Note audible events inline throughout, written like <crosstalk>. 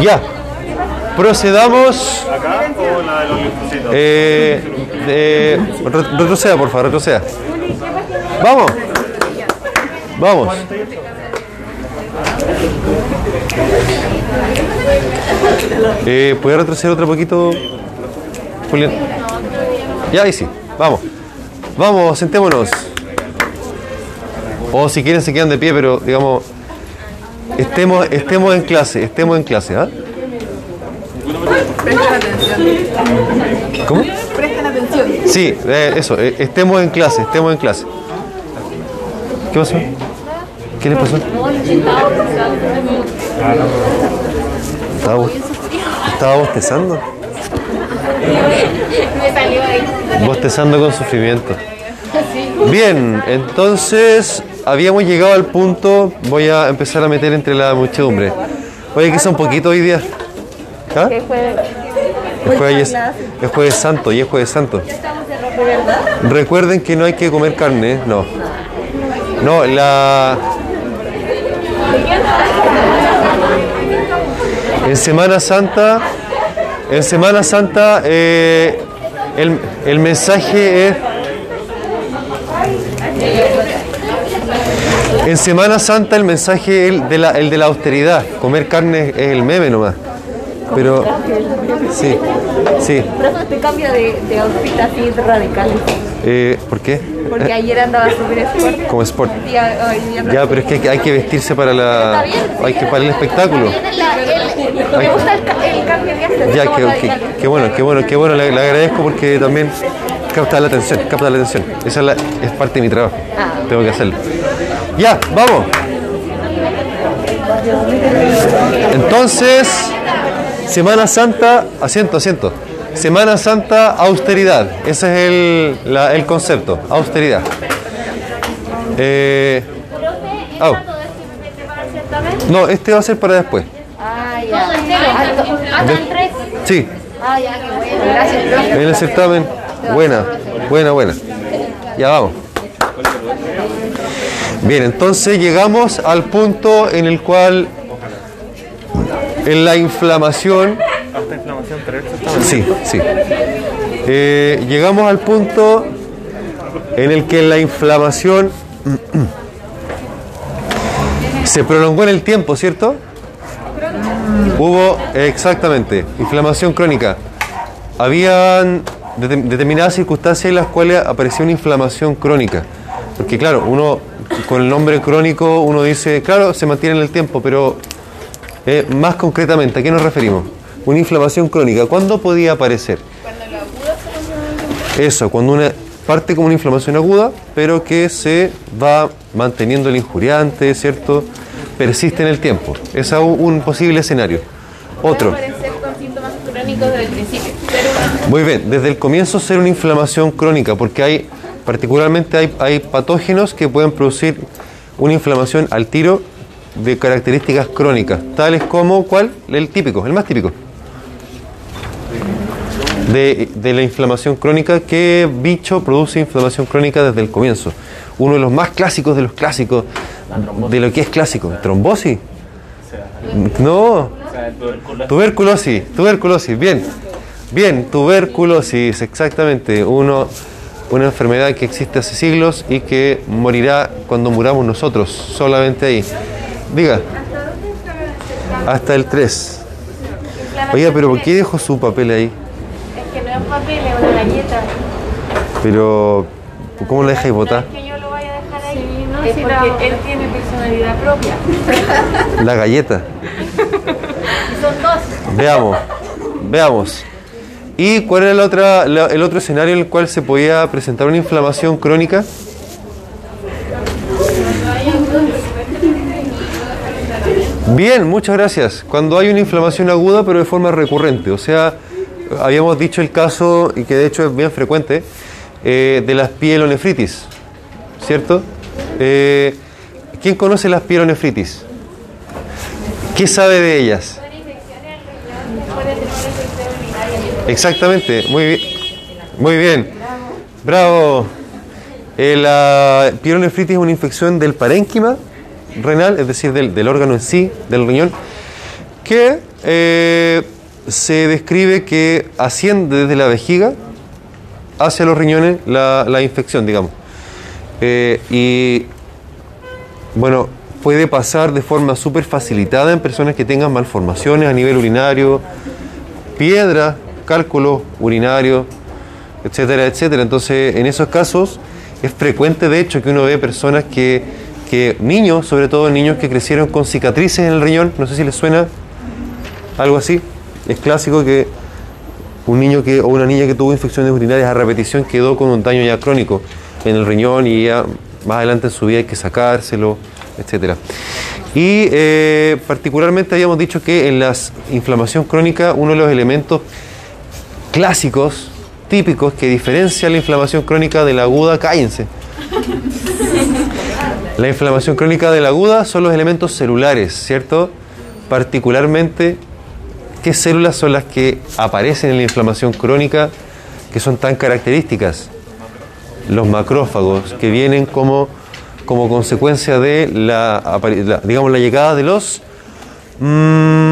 Ya. Procedamos. ¿Acá o la de los? Eh, eh, re- retroceda, por favor, retroceda. Vamos. Vamos. Eh, ¿Puede retroceder otro poquito, Julián? Ya, ahí sí. Vamos. Vamos, sentémonos. O si quieren se quedan de pie, pero digamos, estemos, estemos en clase, estemos en clase, ¿ah? Presten atención. ¿Cómo? Presten atención. Sí, eh, eso, eh, estemos en clase, estemos en clase. ¿Qué pasó? ¿Qué le pasó? ¿Estaba, estaba bostezando? Me salió ahí. Bostezando con sufrimiento. Bien, entonces habíamos llegado al punto, voy a empezar a meter entre la muchedumbre. Oye, que un poquito hoy día. ¿Ah? Que fue Es jueves, es jueves santo y es jueves santo. Recuerden que no hay que comer carne, no. No, la... En Semana Santa, en Semana Santa eh, el, el mensaje es... En Semana Santa el mensaje es el de la, el de la austeridad. Comer carne es el meme nomás. Pero... Sí, sí. Por eso este cambio de, de outfit así radical. Eh, ¿Por qué? Porque ayer andaba súper sport. Como sport. Y a-. Ya, pero es que hay que- hay que vestirse para la... Hay que para el espectáculo. Me gusta el, ca- el cambio que hace. Ya, qué, qué bueno, qué bueno, qué bueno. Le, le agradezco porque también capta la atención, capta la atención. Esa es, la- es parte de mi trabajo. Tengo que hacerlo. Ya, vamos. Entonces, Semana Santa, asiento, asiento. Semana Santa, austeridad. Ese es el, la- el concepto, austeridad. Eh, au. no, este va a ser para después. Ah, ya. Ah, tres. Sí, Ah, ya, qué bueno. Gracias, profe. en el certamen. Buena, buena, buena. Ya vamos. Bien, entonces llegamos al punto en el cual en la inflamación Hasta inflamación 3 Sí, sí. Eh, llegamos al punto en el que la inflamación se prolongó en el tiempo, ¿cierto? Hubo, exactamente, inflamación crónica. Habían determ- determinadas circunstancias en las cuales apareció una inflamación crónica. Porque claro, uno con el nombre crónico, uno dice, claro, se mantiene en el tiempo, pero eh, más concretamente, ¿a qué nos referimos? Una inflamación crónica, ¿cuándo podía aparecer? Eso, cuando una parte como una inflamación aguda, pero que se va manteniendo el injuriante, ¿cierto? Persiste en el tiempo. Es un posible escenario. Otro. Aparecer con síntomas crónicos desde el principio. Muy bien, desde el comienzo ser una inflamación crónica, porque hay, particularmente hay, hay patógenos que pueden producir una inflamación al tiro de características crónicas, tales como, ¿cuál? El típico, el más típico. De, de la inflamación crónica, ¿qué bicho produce inflamación crónica desde el comienzo? Uno de los más clásicos de los clásicos, de lo que es clásico, trombosis. No, Tuberculosis, tuberculosis, bien. Bien, tuberculosis, exactamente. Uno, una enfermedad que existe hace siglos y que morirá cuando muramos nosotros, solamente ahí. Diga. Hasta el 3. Oiga, pero ¿por qué dejó su papel ahí? es que no es papel, es una galleta. Pero, ¿cómo lo dejáis votar? Que yo lo vaya a dejar ahí. no, es porque él tiene personalidad propia. La galleta. <laughs> Y son dos. Veamos, veamos. ¿Y cuál era el otro escenario en el cual se podía presentar una inflamación crónica? Bien, muchas gracias. Cuando hay una inflamación aguda pero de forma recurrente, o sea, habíamos dicho el caso, y que de hecho es bien frecuente, eh, de las pielonefritis, ¿cierto? Eh, ¿Quién conoce las pielonefritis? ¿Qué sabe de ellas? Exactamente, muy bien. Muy bien. Bravo. Eh, la pielonefritis es una infección del parénquima renal, es decir, del, órgano en sí, del riñón, que eh, se describe que asciende desde la vejiga hacia los riñones la, infección, digamos. Eh, y bueno, puede pasar de forma súper facilitada en personas que tengan malformaciones a nivel urinario, piedra, cálculo urinario, etcétera, etcétera. Entonces, en esos casos es frecuente, de hecho, que uno ve personas que, que niños, sobre todo niños que crecieron con cicatrices en el riñón, no sé si les suena algo así. Es clásico que un niño que, o una niña que tuvo infecciones urinarias a repetición quedó con un daño ya crónico en el riñón y ya más adelante en su vida hay que sacárselo, etcétera. Y eh, particularmente habíamos dicho que en la inflamación crónica uno de los elementos clásicos, típicos, que diferencia la inflamación crónica de la aguda, cállense. La inflamación crónica de la aguda son los elementos celulares, ¿cierto? Particularmente, ¿qué células son las que aparecen en la inflamación crónica que son tan características? Los macrófagos, que vienen como, como consecuencia de la, digamos, la llegada de los mm,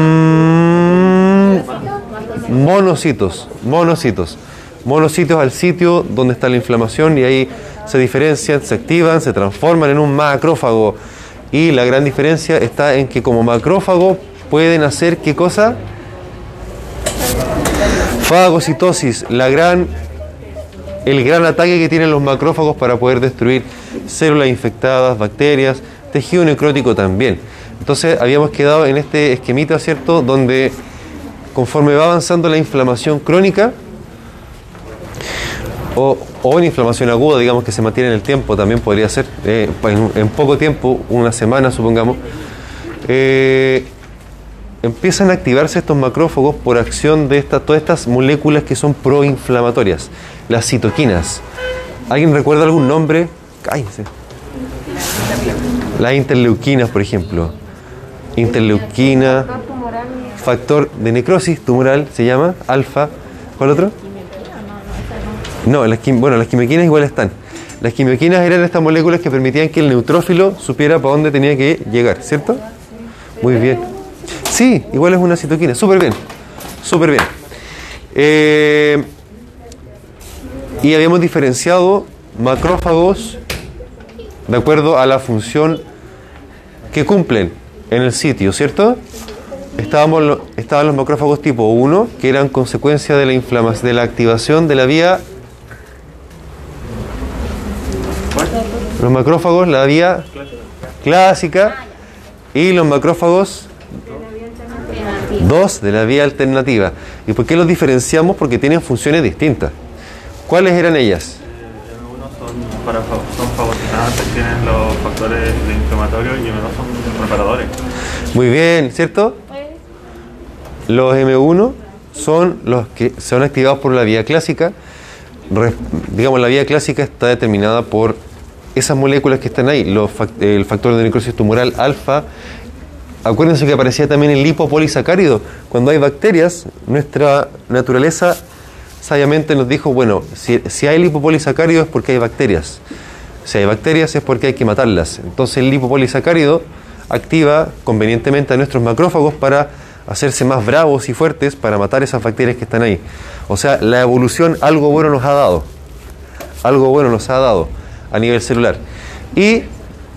monocitos, monocitos, monocitos al sitio donde está la inflamación y ahí se diferencian, se activan, se transforman en un macrófago. Y la gran diferencia está en que como macrófago pueden hacer qué cosa? Fagocitosis, la gran, el gran ataque que tienen los macrófagos para poder destruir células infectadas, bacterias, tejido necrótico también. Entonces habíamos quedado en este esquemita, ¿cierto? Donde conforme va avanzando la inflamación crónica, o, o en inflamación aguda, digamos que se mantiene en el tiempo, también podría ser, eh, en, poco tiempo, una semana supongamos, eh, empiezan a activarse estos macrófagos por acción de todas estas moléculas que son proinflamatorias, las citoquinas. ¿Alguien recuerda algún nombre? Cállense. Las interleuquinas, por ejemplo. Interleuquina, factor de necrosis tumoral se llama, alfa. ¿Cuál otro? No, las bueno, las quimioquinas igual están. Las quimioquinas eran estas moléculas que permitían que el neutrófilo supiera para dónde tenía que llegar, ¿cierto? Muy bien. Sí, igual es una citoquina. Súper bien. Súper bien. Eh, y habíamos diferenciado macrófagos de acuerdo a la función que cumplen en el sitio, ¿cierto? Estábamos, estaban los macrófagos tipo 1, que eran consecuencia de la inflamación, de la activación de la vía. Los macrófagos, la vía clásica, y los macrófagos 2 de la vía alternativa. ¿Y por qué los diferenciamos? Porque tienen funciones distintas. ¿Cuáles eran ellas? M1 son, para, son fagocitantes, tienen los factores inflamatorios y M2 son reparadores. Muy bien, ¿cierto? Los M1 son los que son activados por la vía clásica. Digamos, la vía clásica está determinada por esas moléculas que están ahí, los el factor de necrosis tumoral alfa. Acuérdense que aparecía también el lipopolisacárido. Cuando hay bacterias, nuestra naturaleza sabiamente nos dijo, bueno, si, si hay lipopolisacárido es porque hay bacterias. Si hay bacterias es porque hay que matarlas. Entonces el lipopolisacárido activa convenientemente a nuestros macrófagos para hacerse más bravos y fuertes para matar esas bacterias que están ahí. O sea, la evolución algo bueno nos ha dado. Algo bueno nos ha dado a nivel celular. Y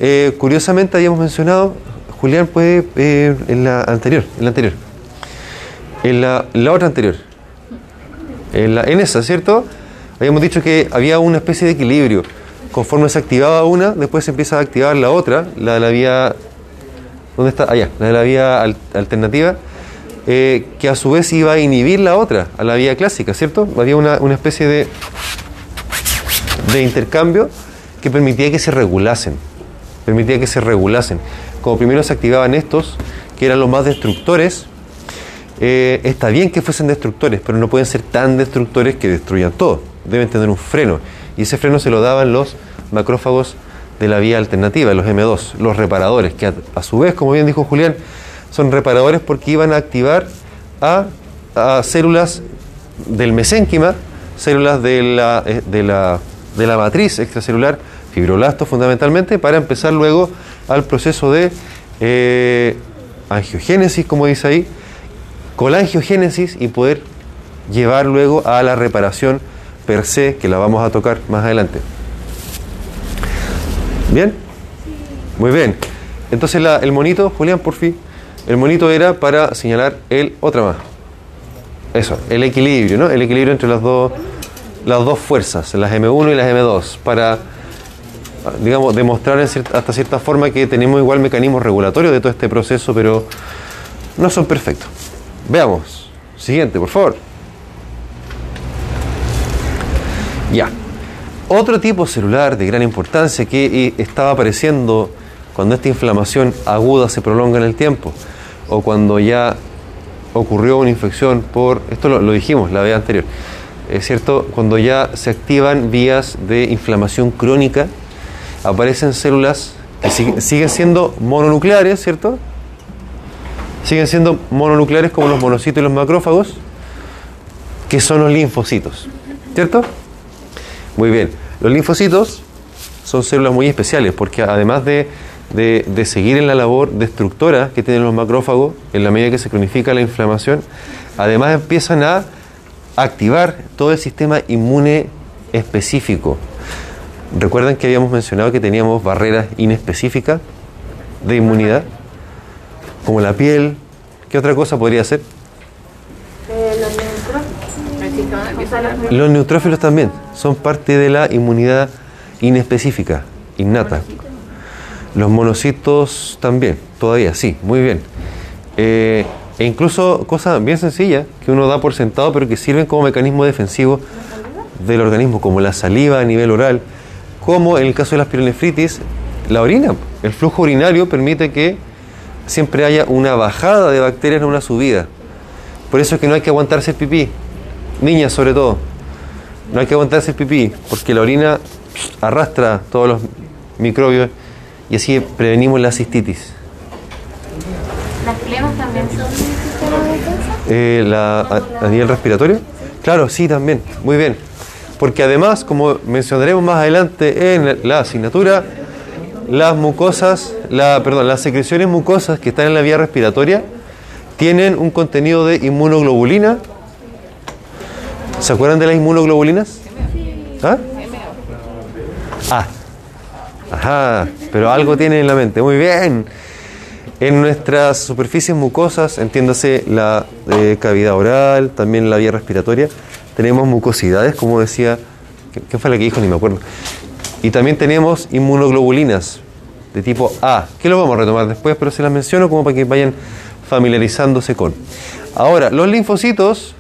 eh, curiosamente habíamos mencionado, Julián puede eh, en la anterior, en la anterior, en la, la otra anterior, en, en esa, ¿cierto? Habíamos dicho que había una especie de equilibrio. Conforme se activaba una, después se empieza a activar la otra, la de la vía. ¿Dónde está? Allá, la de la vía al- alternativa, eh, que a su vez iba a inhibir la otra, a la vía clásica, ¿cierto? Había una, una especie de, de intercambio que permitía que se regulasen. Permitía que se regulasen. Como primero se activaban estos, que eran los más destructores, eh, está bien que fuesen destructores, pero no pueden ser tan destructores que destruyan todo. Deben tener un freno. Y ese freno se lo daban los macrófagos de la vía alternativa, los M2, los reparadores, que a, a su vez, como bien dijo Julián, son reparadores porque iban a activar a, a células del mesénquima, células de la, eh, de, la, de la matriz extracelular, fibroblastos fundamentalmente, para empezar luego al proceso de eh, angiogénesis, como dice ahí, colangiogénesis y poder llevar luego a la reparación per se, que la vamos a tocar más adelante. ¿Bien? Muy bien. Entonces el monito, Julián, por fin, el monito era para señalar el otra más. Eso, el equilibrio, ¿no? El equilibrio entre las dos, las dos fuerzas, las M1 y las M2, para, digamos, demostrar hasta cierta forma que tenemos igual mecanismos regulatorios de todo este proceso, pero no son perfectos. Veamos. Siguiente, por favor. Ya. Otro tipo celular de gran importancia que eh, estaba apareciendo cuando esta inflamación aguda se prolonga en el tiempo o cuando ya ocurrió una infección por, esto lo, dijimos la vez anterior, es cierto, cuando ya se activan vías de inflamación crónica, aparecen células que sig- siguen siendo mononucleares, ¿cierto? Siguen siendo mononucleares como los monocitos y los macrófagos, que son los linfocitos, ¿cierto? Muy bien. Los linfocitos son células muy especiales porque además de, de- de seguir en la labor destructora que tienen los macrófagos en la medida que se cronifica la inflamación, además empiezan a activar todo el sistema inmune específico. Recuerdan que habíamos mencionado que teníamos barreras inespecíficas de inmunidad, como la piel. ¿Qué otra cosa podría ser? Los neutrófilos también son parte de la inmunidad inespecífica, innata. Los monocitos también, todavía, sí, muy bien. Eh, e incluso cosas bien sencillas que uno da por sentado, pero que sirven como mecanismo defensivo del organismo, como la saliva a nivel oral, como en el caso de la pielonefritis, la orina. El flujo urinario permite que siempre haya una bajada de bacterias, no una subida. Por eso es que no hay que aguantarse el pipí. Niñas sobre todo. No hay que aguantarse el pipí, porque la orina arrastra todos los microbios y así prevenimos la cistitis. ¿Las flemas también son? Eh, la, a, a nivel respiratorio? Claro, sí, también. Muy bien. Porque además, como mencionaremos más adelante en la asignatura, las mucosas, la, perdón, las secreciones mucosas que están en la vía respiratoria tienen un contenido de inmunoglobulina. ¿Se acuerdan de las inmunoglobulinas? ¿Ah? Ah. Ajá, pero algo tiene en la mente. Muy bien. En nuestras superficies mucosas, entiéndase la eh, cavidad oral, también la vía respiratoria, tenemos mucosidades, como decía, ¿qué- ¿qué fue la que dijo? Ni me acuerdo. Y también tenemos inmunoglobulinas de tipo A, que lo vamos a retomar después, pero se las menciono como para que vayan familiarizándose con. Ahora, los linfocitos,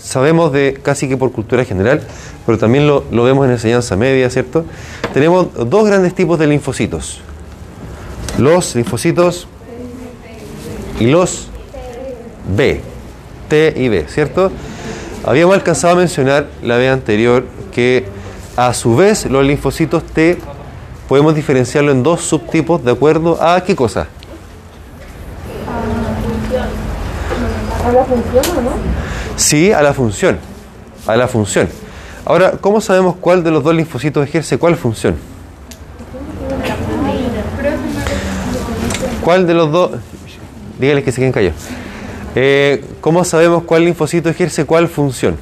sabemos de casi que por cultura general, pero también lo, vemos en enseñanza media, ¿cierto? Tenemos dos grandes tipos de linfocitos. Los linfocitos y los B, T y B, ¿cierto? Habíamos alcanzado a mencionar la vez anterior que a su vez los linfocitos T podemos diferenciarlo en dos subtipos de acuerdo a qué cosa. Sí, a la función. A la función. Ahora, ¿cómo sabemos cuál de los dos linfocitos ejerce cuál función? ¿Cuál de los dos? Dígales que se queden callados. Eh, ¿Cómo sabemos cuál linfocito ejerce cuál función?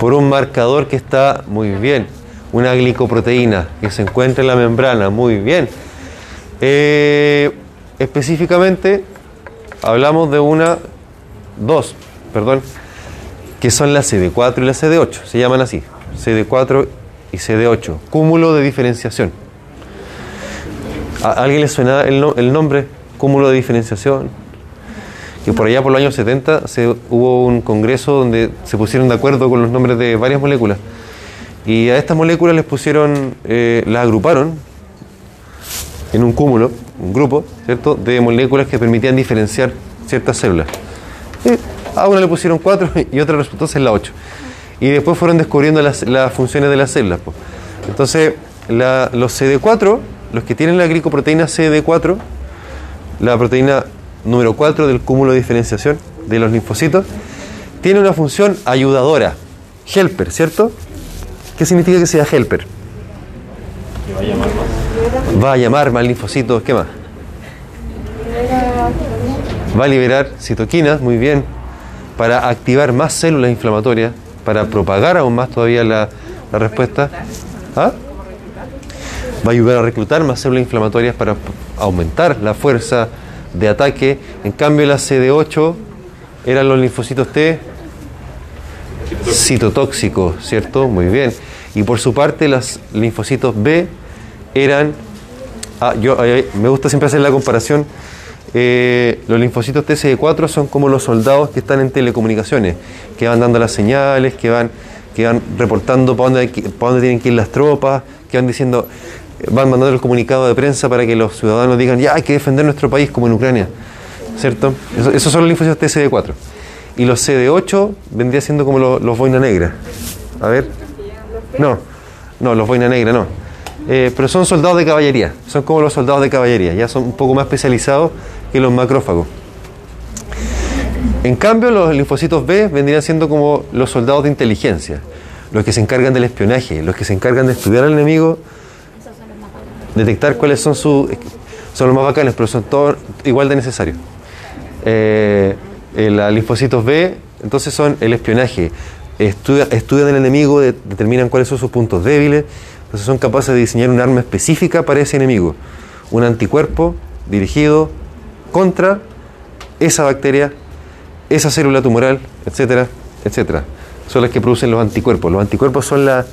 Por un marcador que está muy bien. Una glicoproteína que se encuentra en la membrana. Muy bien. Eh, específicamente hablamos de una, dos, perdón, que son la CD4 y la CD8. Se llaman así. CD4 y CD8. Cúmulo de diferenciación. ¿A alguien le suena el, no- el nombre? Cúmulo de diferenciación. Que por allá por los años 70 se, hubo un congreso donde se pusieron de acuerdo con los nombres de varias moléculas. Y a estas moléculas les pusieron, eh, las agruparon en un cúmulo, un grupo, ¿cierto? De moléculas que permitían diferenciar ciertas células. Y a una le pusieron 4 <laughs> y otra resultó ser la 8. Y después fueron descubriendo las, las funciones de las células. po. Entonces, los CD4, los que tienen la glicoproteína CD4, la proteína número 4 del cúmulo de diferenciación de los linfocitos, tiene una función ayudadora, helper, ¿cierto? ¿Qué significa que sea helper? Va a llamar más linfocitos, ¿qué más? Va a liberar citoquinas, muy bien, para activar más células inflamatorias, para propagar aún más todavía la, la respuesta. ¿Ah? Va a ayudar a reclutar más células inflamatorias para aumentar la fuerza de ataque. En cambio, la CD8 eran los linfocitos T citotóxicos, ¿cierto? Muy bien. Y por su parte, los linfocitos B eran. Ah, yo eh, me gusta siempre hacer la comparación. Eh, los linfocitos TCD4 son como los soldados que están en telecomunicaciones, que van dando las señales, que van, que van reportando para dónde, dónde tienen que ir las tropas, que van diciendo, van mandando el comunicado de prensa para que los ciudadanos digan, ya hay que defender nuestro país como en Ucrania, ¿cierto? Eso- esos son los linfocitos TCD4. Y los CD8 vendría siendo como los, los boina negra. A ver. No, no, los boina negra no. Eh, pero son soldados de caballería, son como los soldados de caballería, ya son un poco más especializados que los macrófagos. En cambio, los linfocitos B vendrían siendo como los soldados de inteligencia, los que se encargan del espionaje, los que se encargan de estudiar al enemigo, detectar cuáles son sus... Son los más bacanes, pero son todos igual de necesarios. Eh, eh, los linfocitos B, entonces son el espionaje. Estudia- estudian el enemigo, de- determinan cuáles son sus puntos débiles, entonces son capaces de diseñar un arma específica para ese enemigo. Un anticuerpo dirigido contra esa bacteria, esa célula tumoral, etcétera, etcétera. Son las que producen los anticuerpos. Los anticuerpos son la,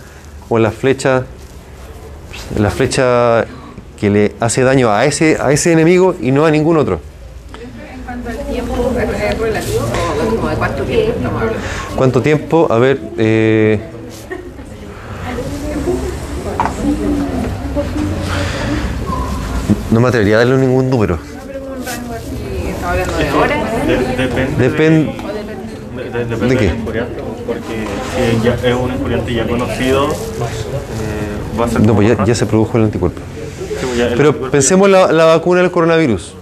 o la flecha, la flecha que le hace daño a ese, a ese enemigo y no a ningún otro. En cuanto al tiempo, ¿es es relativo o como de cuánto tiempo? ¿Cuánto tiempo? A ver, eh, no me atrevería a darle ningún número. Depende Depende. de, de- de- depende ¿De qué? porque si ya es un injuriante ya conocido, eh, va a ser No, pues ya, ya se produjo el anticuerpo. Sí, pues ya el Pero anticuerpo pensemos la, la vacuna del coronavirus.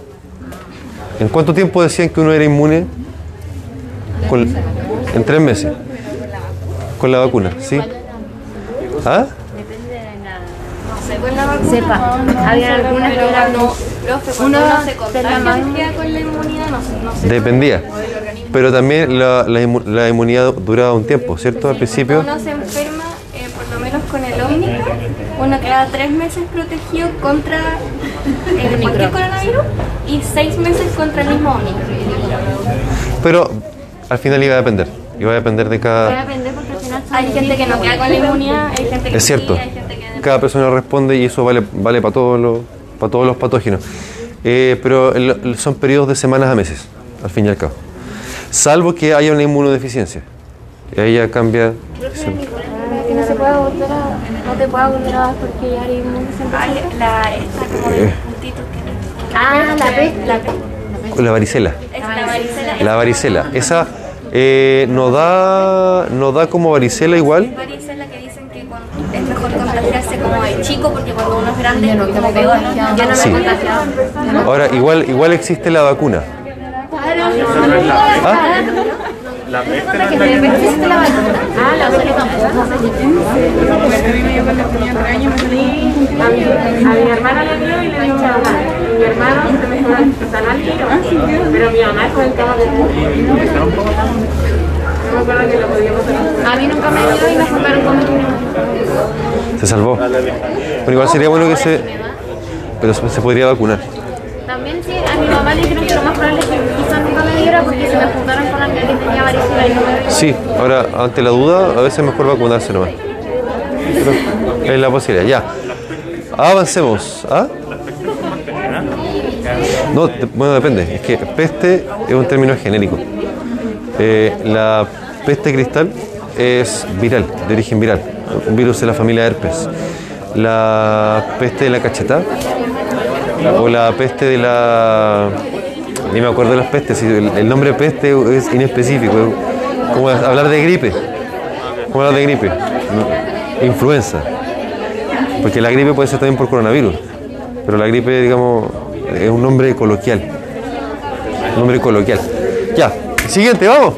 ¿En cuánto tiempo decían que uno era inmune? Con- en tres meses. Con la vacuna, ¿sí? ¿Ah? No. Sepa. Había algunas que eran. Profe, cuando Uno uno se se con la inmunidad, no sé. No sé. Dependía. Pero también la, la inmu- la inmunidad duraba un tiempo, ¿cierto? Al principio. Cuando uno se enferma, eh, por lo menos con el Omicron, uno queda tres meses protegido contra eh, cualquier coronavirus y seis meses contra el mismo Omicron. Pero al final iba a depender. Iba a depender de Va a cada... depender porque al final Hay gente que no queda con la inmunidad, hay gente que Es cierto. sí, hay gente Cada persona responde y eso vale, vale para todos los, para todos los patógenos. Eh, pero el- son periodos de semanas a meses, al fin y al cabo. Salvo que haya una inmunodeficiencia. Y ahí ya cambia... que no se pueda volver a, no te pueda volver a dar porque ya eres inmune Ay, la, esta como de puntitos que Ah, la peste. La. La varicela. la varicela. La varicela. Esa eh, no, da, no da como varicela igual. varicela que dicen que cuando es mejor como de chico porque cuando uno es grande es como peor. Yo no me Sí. he contagiado. Ahora, igual, igual existe la vacuna. ¿Ah? La peste no es la que- Ah, la tampoco. A mi, a mi hermana le dio y le dio mi mamá. Y mi hermano se me al tiro. Pero mi mamá fue el cama de No me acuerdo que lo podíamos hacer. A mí nunca me dio y me juntaron con mi Se salvó. Pero igual sería bueno que se... Pero se, podría vacunar. También sí, a mi mamá le dijeron que lo más probable es que quizás nunca me diera porque se me juntaron con alguien que tenía varicela y no me. Sí, ahora ante la duda a veces es mejor vacunarse nomás. Pero es la posibilidad, ya. Avancemos. ¿Ah? No, bueno, depende. Es que peste es un término genérico. Eh, la peste cristal es viral, de origen viral, un virus de la familia herpes. La peste de la cacheta o la peste de la... Ni me acuerdo de las pestes, el, nombre peste es inespecífico, es como hablar de gripe, como hablar de gripe, influenza, porque la gripe puede ser también por coronavirus, pero la gripe, digamos, es un nombre coloquial, un nombre coloquial. Ya, siguiente, vamos.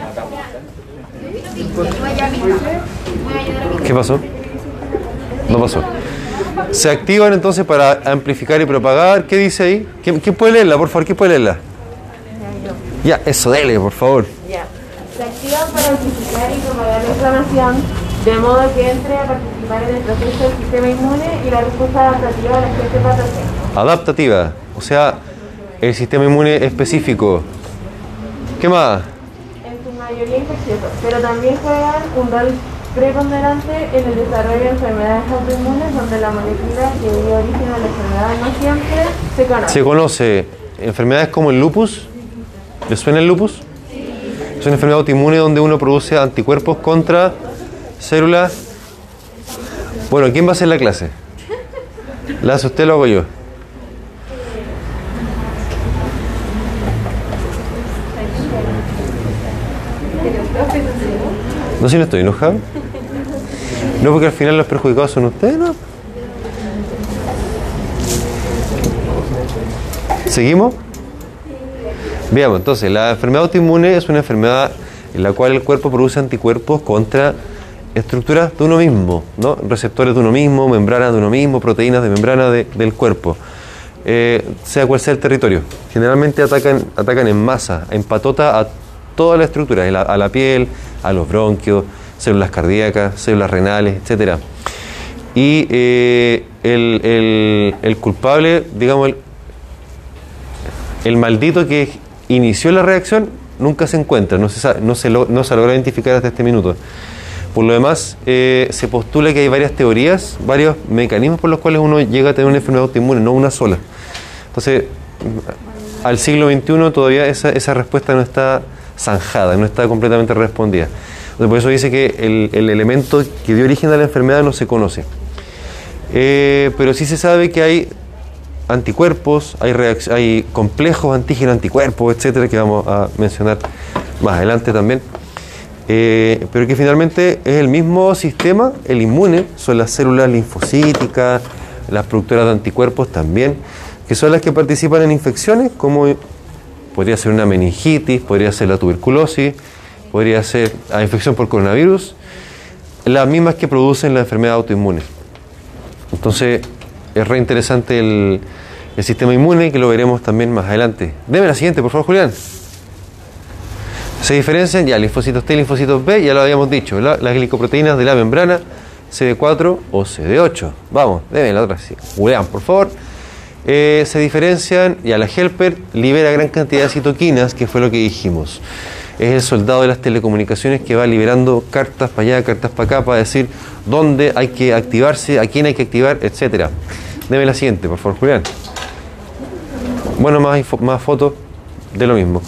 ¿Qué pasó? No pasó. Se activan entonces para amplificar y propagar. ¿Qué dice ahí? ¿Quién, quién puede leerla, por favor? ¿Quién puede leerla? Ya, eso, dele, por favor. Ya. Se activan para amplificar y promover la inflamación, de modo que entre a participar en el proceso del sistema inmune y la respuesta adaptativa a la gente patógena. Adaptativa, o sea, el sistema inmune específico. ¿Qué más? Mayoría pero también juegan un rol preponderante en el desarrollo de enfermedades autoinmunes donde la molécula que dio origen a la enfermedad no siempre se conoce. Se conoce enfermedades como el lupus. ¿Les suena el lupus? Es una enfermedad autoinmune donde uno produce anticuerpos contra células. Bueno, ¿quién va a hacer la clase? ¿La hace usted o lo hago yo? No, si no estoy enojado. No, porque al final los perjudicados son ustedes, ¿no? ¿Seguimos? Veamos, entonces, la enfermedad autoinmune es una enfermedad en la cual el cuerpo produce anticuerpos contra estructuras de uno mismo, ¿no? receptores de uno mismo, membranas de uno mismo, proteínas de membrana de- del cuerpo, eh, sea cual sea el territorio. Generalmente atacan, atacan en masa, en patota a toda la estructura, a la piel, a los bronquios, células cardíacas, células renales, etcétera. Y eh, el, culpable, digamos, el, el maldito que inició la reacción nunca se encuentra, no se, no se, lo- no se logra identificar hasta este minuto. Por lo demás, eh, se postula que hay varias teorías, varios mecanismos por los cuales uno llega a tener una enfermedad autoinmune, no una sola. Entonces, al siglo XXI todavía esa, esa respuesta no está zanjada, no está completamente respondida. Por eso dice que el, el elemento que dio origen a la enfermedad no se conoce. Eh, pero sí se sabe que hay anticuerpos, hay, hay complejos antígenos anticuerpos, etcétera, que vamos a mencionar más adelante también. Eh, pero que finalmente es el mismo sistema, el inmune, son las células linfocíticas, las productoras de anticuerpos también, que son las que participan en infecciones, como podría ser una meningitis, podría ser la tuberculosis, podría ser la infección por coronavirus, las mismas que producen la enfermedad autoinmune. Entonces, es re interesante el, sistema inmune, que lo veremos también más adelante. Deme la siguiente, por favor, Julián. Se diferencian ya linfocitos T y linfocitos B, ya lo habíamos dicho, la- las glicoproteínas de la membrana, CD4 o CD8. Vamos, deme la otra, sí. Julián, por favor. Eh, se diferencian, ya la helper libera gran cantidad de citoquinas, que fue lo que dijimos. Es el soldado de las telecomunicaciones que va liberando cartas para allá, cartas para acá, para decir dónde hay que activarse, a quién hay que activar, etcétera. Deme la siguiente, por favor, Julián. Bueno, más, más fotos de lo mismo.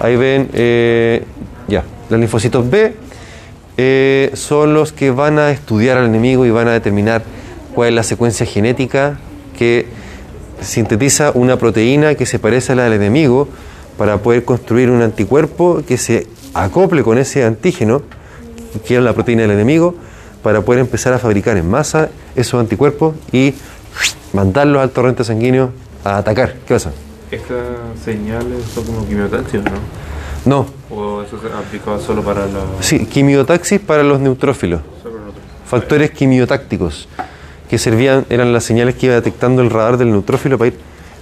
Ahí ven, eh, ya, los linfocitos B eh, son los que van a estudiar al enemigo y van a determinar cuál es la secuencia genética que sintetiza una proteína que se parece a la del enemigo para poder construir un anticuerpo que se acople con ese antígeno, que es la proteína del enemigo, para poder empezar a fabricar en masa esos anticuerpos y mandarlos al torrente sanguíneo a atacar. ¿Qué pasa? Estas señales son como quimiotaxis, ¿no? No, ¿O eso se aplicaba solo para la... sí, quimiotaxis para los neutrófilos. factores quimiotácticos que servían, eran las señales que iba detectando el radar del neutrófilo para ir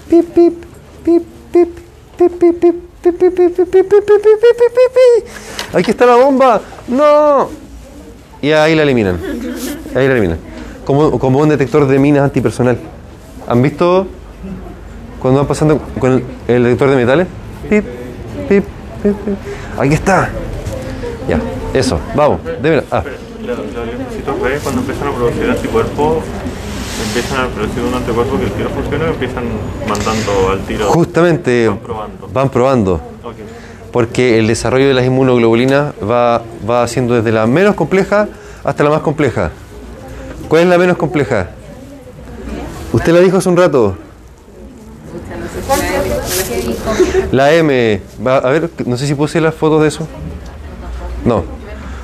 pip, pip, pip, pip, pip, pip, pip. Aquí está la bomba. No. Y ahí la eliminan. Ahí la eliminan. Como, como un detector de minas antipersonal. ¿Han visto cuando van pasando con el, el detector de metales? Pip, pip, pip, pip. Aquí está. Ya, eso. Vamos. Démela. Ah. Los, los linfocitos B, cuando empiezan a producir anticuerpos, empiezan a producir un anticuerpo que el tiro funciona y empiezan mandando al tiro. Justamente Van probando. van probando, Ok. porque el desarrollo de las inmunoglobulinas va, va haciendo desde la menos compleja hasta la más compleja. ¿Cuál es la menos compleja? Usted la dijo hace un rato. La M. A ver, no sé si puse las fotos de eso. No.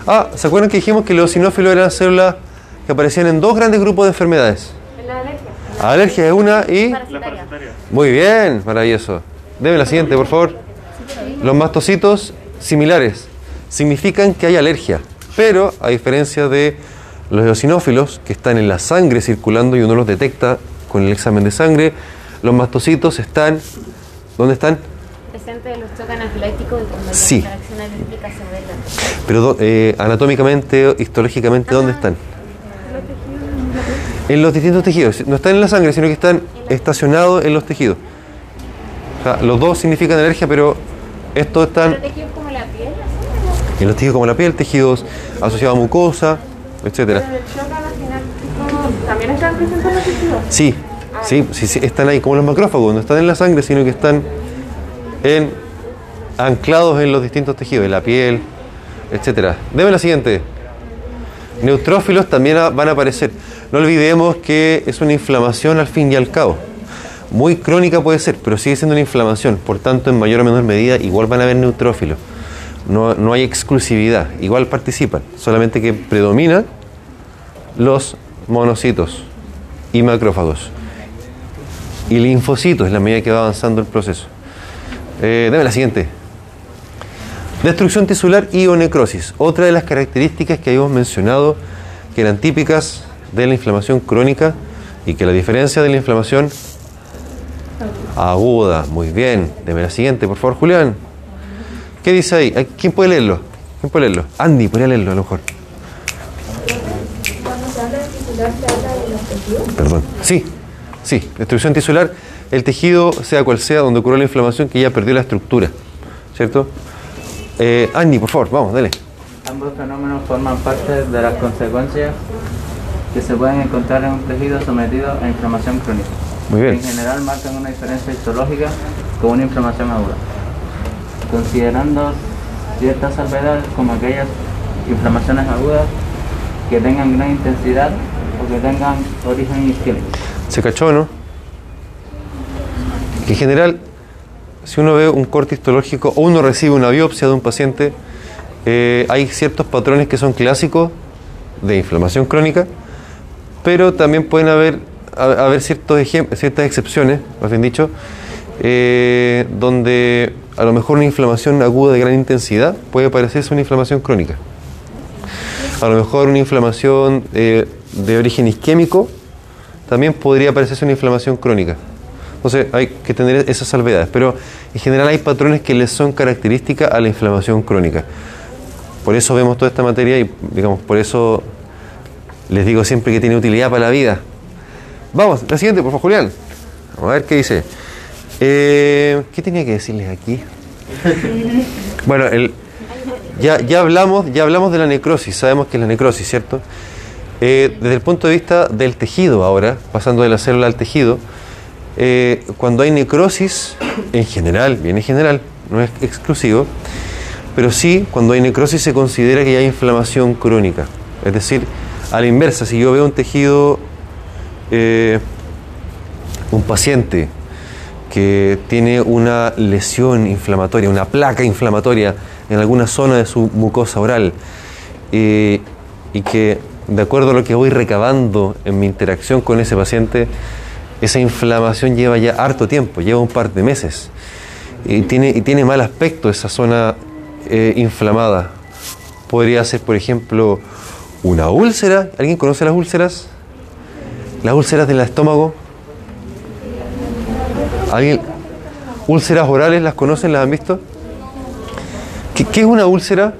Ah, ¿se acuerdan que dijimos que los eosinófilos eran células que aparecían en dos grandes grupos de enfermedades? La alergia. Alergia es una y... La parasitaria. Muy bien, maravilloso. Deme la siguiente, por favor. Los mastocitos similares significan que hay alergia, pero a diferencia de los eosinófilos que están en la sangre circulando y uno los detecta con el examen de sangre, los mastocitos están ¿dónde están? antecedente de los choques anafilácticos y cuando Sí. la la- Pero eh, anatómicamente, histológicamente, ¿dónde están? En los distintos tejidos. No están en la sangre, sino que están estacionados en los tejidos. O sea, los dos significan alergia, pero estos están Pero tejidos como la piel, así, en los tejidos como la piel, tejidos asociados a mucosa, etcétera. También están presentes en los tejidos. Sí, sí, sí, sí, están ahí como los macrófagos, no están en la sangre, sino que están en, anclados en los distintos tejidos, en la piel, etcétera. Deme la siguiente. Neutrófilos también van a aparecer. No olvidemos que es una inflamación al fin y al cabo. Muy crónica puede ser, pero sigue siendo una inflamación. Por tanto, en mayor o menor medida, igual van a haber neutrófilos. No, no hay exclusividad. Igual participan. Solamente que predominan los monocitos y macrófagos. Y linfocitos en la medida que va avanzando el proceso. Eh, dame la siguiente. Destrucción tisular y o necrosis. Otra de las características que habíamos mencionado que eran típicas de la inflamación crónica y que la diferencia de la inflamación aguda. Muy bien. Deme la siguiente, por favor, Julián. ¿Qué dice ahí? ¿Quién puede leerlo? ¿Quién puede leerlo? Andy, podría leerlo a lo mejor. Perdón. Sí, sí. Destrucción tisular, el tejido, sea cual sea, donde ocurrió la inflamación, que ya perdió la estructura. ¿Cierto? Eh, Andy, por favor, vamos, dale. Ambos fenómenos forman parte de las consecuencias que se pueden encontrar en un tejido sometido a inflamación crónica. Muy bien. En general marcan una diferencia histológica con una inflamación aguda, considerando ciertas salvedades como aquellas inflamaciones agudas que tengan gran intensidad o que tengan origen isquémico. ¿Se cachó, no? Que en general, si uno ve un corte histológico o uno recibe una biopsia de un paciente, eh, hay ciertos patrones que son clásicos de inflamación crónica, pero también pueden haber, ciertas excepciones, más bien dicho, eh, donde a lo mejor una inflamación aguda de gran intensidad puede parecerse una inflamación crónica. A lo mejor una inflamación eh, de origen isquémico también podría parecerse una inflamación crónica. Entonces hay que tener esas salvedades, pero en general hay patrones que les son características a la inflamación crónica. Por eso vemos toda esta materia y digamos, por eso les digo siempre que tiene utilidad para la vida. Vamos, la siguiente, por favor, Julián. Vamos a ver qué dice. Eh, ¿Qué tenía que decirles aquí? <laughs> Bueno, el, ya, ya, hablamos, ya hablamos de la necrosis, sabemos que es la necrosis, ¿cierto? Eh, desde el punto de vista del tejido ahora, pasando de la célula al tejido, eh, cuando hay necrosis, en general, bien en general, no es exclusivo, pero sí, cuando hay necrosis se considera que hay inflamación crónica. Es decir, a la inversa, si yo veo un tejido, eh, un paciente que tiene una lesión inflamatoria, una placa inflamatoria en alguna zona de su mucosa oral, eh, y que de acuerdo a lo que voy recabando en mi interacción con ese paciente, esa inflamación lleva ya harto tiempo, lleva un par de meses, y tiene, y tiene mal aspecto esa zona eh, inflamada. Podría ser, por ejemplo, una úlcera. ¿Alguien conoce las úlceras? Las úlceras del estómago. ¿Alguien? ¿Úlceras orales las conocen? ¿Las han visto? ¿Qué, qué es una úlcera?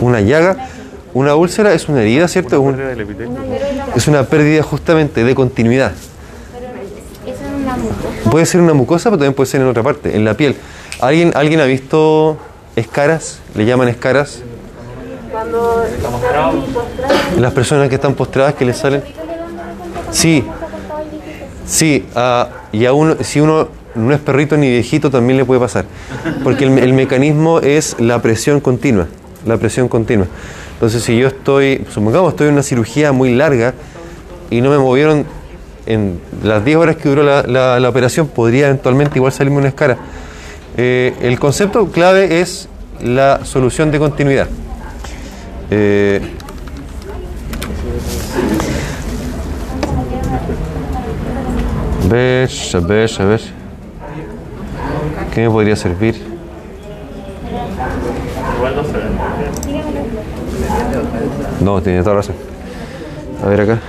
Una llaga. Una úlcera es una herida, ¿cierto? Es, un- Pérdida del es una pérdida justamente de continuidad. Eso es una mucosa. Puede ser una mucosa, pero también puede ser en otra parte, en la piel. ¿Alguien, ¿alguien ha visto escaras? ¿Le llaman escaras? Cuando Las personas que están postradas que les salen. Sí, sí, ah, y a uno, si uno no es perrito ni viejito también le puede pasar, porque el, el mecanismo es la presión continua, la presión continua. Entonces, si yo estoy, supongamos, estoy en una cirugía muy larga y no me movieron en las 10 horas que duró la, la- la operación, podría eventualmente igual salirme una escara. Eh, el concepto clave es la solución de continuidad. Eh, a ver, a ver, a ver. ¿Qué me podría servir? No, tiene toda razón. A ver acá.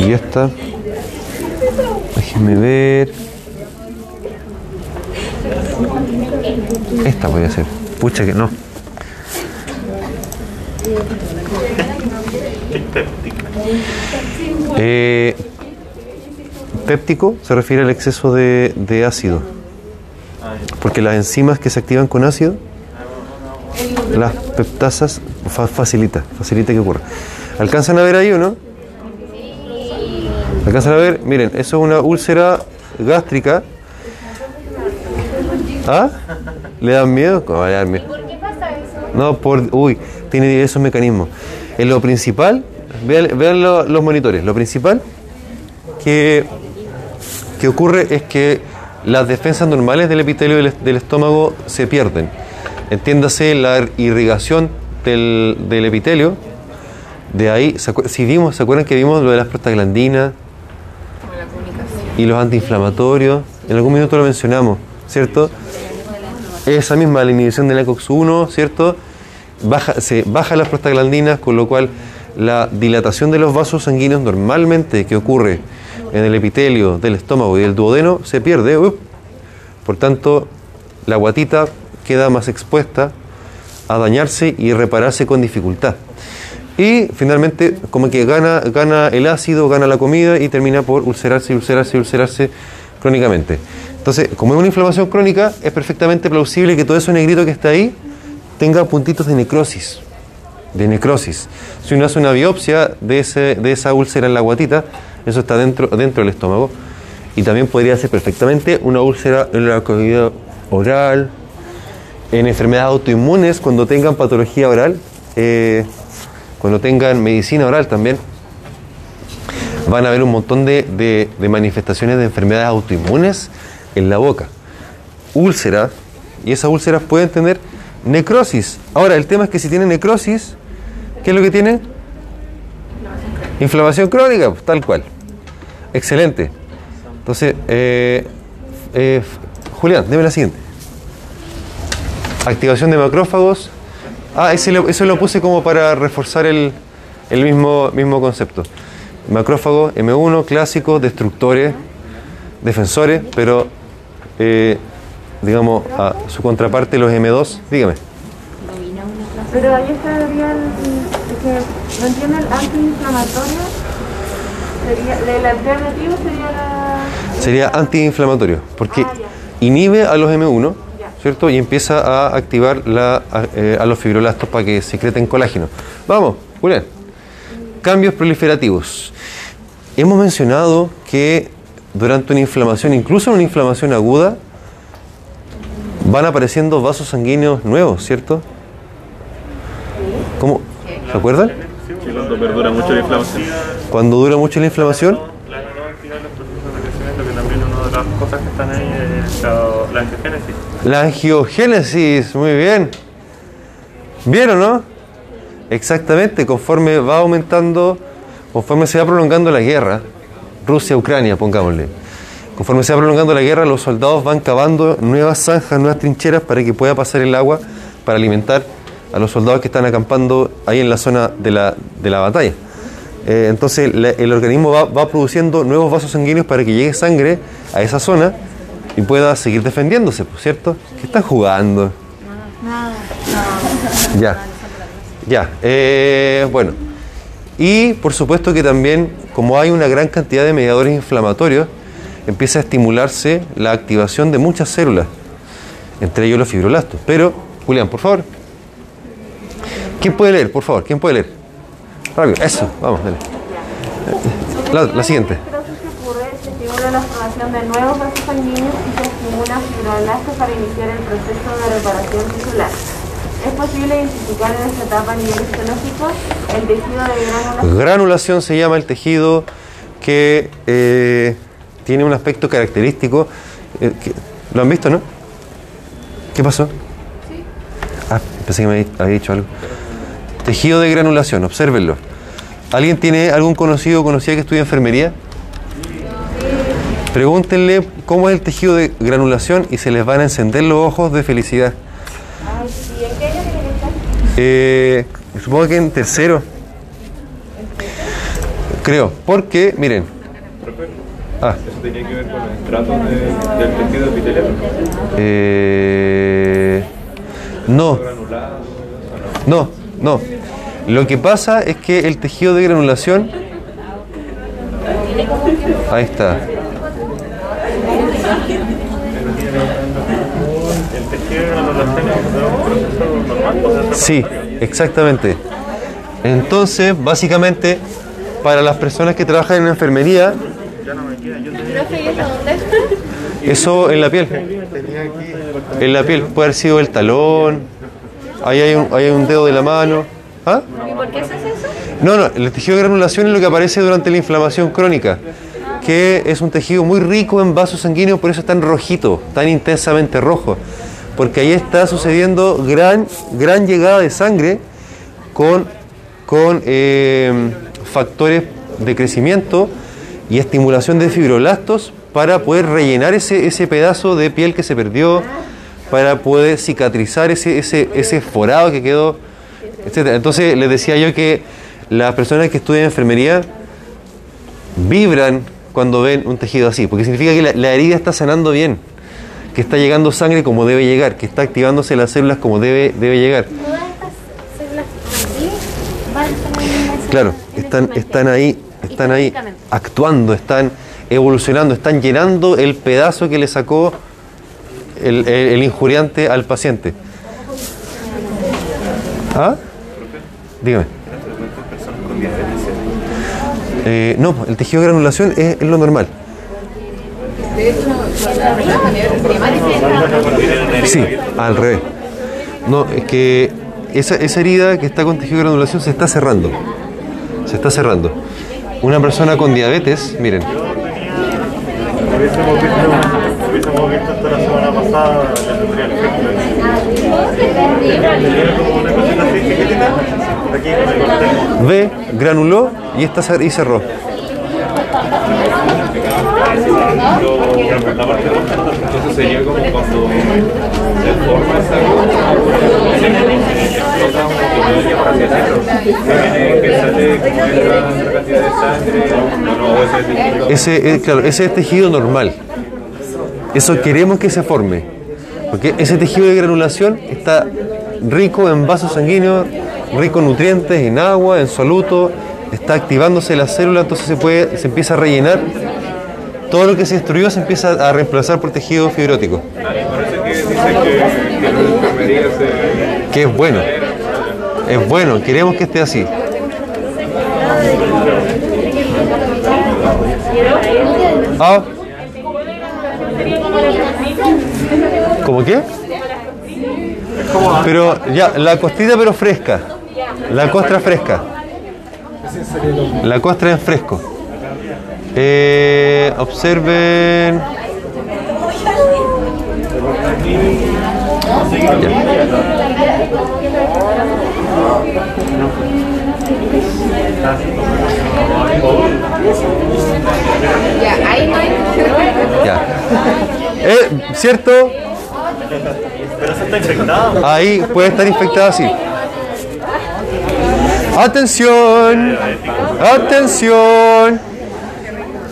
Y esta. Déjenme ver. Esta podría ser. Pucha que no. Eh, péptico se refiere al exceso de, ácido. Porque las enzimas que se activan con ácido, las peptasas, fa- facilita, facilita que ocurra. ¿Alcanzan a ver ahí o no? ¿Alcanzan a ver? Miren, eso es una úlcera gástrica. ¿Ah? ¿Le dan miedo? ¿Cómo le dan miedo? No, por. Uy, tiene diversos mecanismos. En lo principal, vean, vean lo- los monitores. Lo principal que, que ocurre es que las defensas normales del epitelio del, est- del estómago se pierden. Entiéndase la irrigación del, del epitelio. De ahí, ¿se acuer- si vimos, ¿se acuerdan que vimos lo de las prostaglandinas y los antiinflamatorios? En algún minuto lo mencionamos, ¿cierto? esa misma la inhibición del ECOX-1, ¿cierto? Baja, se baja las prostaglandinas, con lo cual la dilatación de los vasos sanguíneos normalmente que ocurre en el epitelio del estómago y del duodeno se pierde. ¡up! Por tanto, la guatita queda más expuesta a dañarse y repararse con dificultad. Y finalmente, como que gana, gana el ácido, gana la comida y termina por ulcerarse, y ulcerarse, y ulcerarse crónicamente. Entonces, como es una inflamación crónica, es perfectamente plausible que todo eso negrito que está ahí tenga puntitos de necrosis. De necrosis. Si uno hace una biopsia de, ese, de esa úlcera en la guatita, eso está dentro, dentro del estómago. Y también podría ser perfectamente una úlcera en la cavidad oral, en enfermedades autoinmunes, cuando tengan patología oral, eh, cuando tengan medicina oral también, van a haber un montón de, de- de manifestaciones de enfermedades autoinmunes en la boca. Úlceras, y esas úlceras pueden tener necrosis. Ahora, el tema es que si tiene necrosis, ¿qué es lo que tiene? Inflamación crónica, tal cual. Excelente. Entonces, eh, eh, Julián, deme la siguiente. Activación de macrófagos. Ah, ese lo- eso lo puse como para reforzar el, el mismo, mismo concepto. Macrófagos, M1, clásicos, destructores, defensores, pero eh, digamos a su contraparte los M2, dígame. Pero ahí estaría el, que no entiendo el antiinflamatorio. Sería, el alternativo sería la... Sería antiinflamatorio, porque Ah, inhibe a los M1, Ya. ¿cierto? Y empieza a activar la, a, eh, a los fibroblastos para que secreten colágeno. Vamos, Julián. Cambios proliferativos. Hemos mencionado que durante una inflamación, incluso en una inflamación aguda, van apareciendo vasos sanguíneos nuevos, ¿cierto? ¿Cómo? ¿Se acuerdan? Sí, cuando perdura mucho la inflamación. Cuando dura mucho la inflamación, Claro, no activar los procesos de crecimiento, que también una de las cosas que están ahí es la, angiogénesis. La angiogénesis, muy bien. ¿Bien o no? Exactamente, conforme va aumentando, conforme se va prolongando la guerra, Rusia-Ucrania, pongámosle. Conforme se va prolongando la guerra, los soldados van cavando nuevas zanjas, nuevas trincheras para que pueda pasar el agua para alimentar a los soldados que están acampando ahí en la zona de la, de la batalla. Eh, entonces la- el organismo va, va produciendo nuevos vasos sanguíneos para que llegue sangre a esa zona y pueda seguir defendiéndose, ¿por ¿cierto? ¿Qué están jugando? Ya. Ya. eh, bueno. Y por supuesto que también, como hay una gran cantidad de mediadores inflamatorios, empieza a estimularse la activación de muchas células, entre ellos los fibroblastos. Pero, Julián, por favor. ¿Quién puede leer, por favor? ¿Quién puede leer? Rápido, eso, vamos, dale. La, la siguiente. estimula la formación de nuevos vasos sanguíneos y se estimula fibroblastos para iniciar el proceso de reparación tisular. Es posible identificar en esta etapa a nivel histológico el tejido de gránulas Granulación se llama el tejido que eh, tiene un aspecto característico. eh, que- ¿Lo han visto, no? ¿Qué pasó? Ah, pensé que me había- había dicho algo. Tejido de granulación, obsérvenlo. ¿Alguien tiene algún conocido o conocida que estudia enfermería? Pregúntenle cómo es el tejido de granulación y se les van a encender los ojos de felicidad. Eh, supongo que en tercero. Creo, porque, miren. Ah, Eso tenía que ver con el trato de- del tejido epitelial. eh, no, no, no. Lo que pasa es que el tejido de granulación. Ahí está. Sí, exactamente. Entonces, básicamente, para las personas que trabajan en enfermería, eso en la piel. En la piel puede haber sido el talón, ahí hay un, ahí hay un dedo de la mano. ¿Ah? ¿Y por qué se hace eso? No, no, el tejido de granulación es lo que aparece durante la inflamación crónica, que es un tejido muy rico en vasos sanguíneos, por eso es tan rojito, tan intensamente rojo, porque ahí está sucediendo gran, gran llegada de sangre con, con eh, factores de crecimiento y estimulación de fibroblastos para poder rellenar ese, ese pedazo de piel que se perdió, para poder cicatrizar ese, ese, ese forado que quedó, etc. Entonces les decía yo que las personas que estudian enfermería vibran cuando ven un tejido así, porque significa que la, la herida está sanando bien, que está llegando sangre como debe llegar, que está activándose las células como debe, debe llegar. Claro, están, están ahí, están ahí actuando, están evolucionando, están llenando el pedazo que le sacó el, el- el injuriante al paciente. ¿Ah? Dígame. Eh, no, el tejido de granulación es, es lo normal. Sí, al revés. No, es que esa, esa herida que está con tejido de granulación se está cerrando. Se está cerrando. Una persona con diabetes, miren, Hubiésemos visto, hasta la semana pasada ve, granuló y, cer- y cerró. Entonces sería como cuando se forma esa ese es es, claro, ese es tejido normal. Eso queremos que se forme. Porque ese tejido de granulación está rico en vasos sanguíneos, rico en nutrientes, en agua, en soluto, está activándose la célula, entonces se puede, se empieza a rellenar. Todo lo que se destruyó se empieza a reemplazar por tejido fibrótico, que es bueno. Es bueno, queremos que esté así. Ah, ¿Cómo qué? Pero ya, la costita pero fresca. La costra fresca. La costra en fresco. Eh, observen. Ya. Eh, ¿Cierto? Pero eso está infectado. Ahí puede estar infectada así. Atención, atención.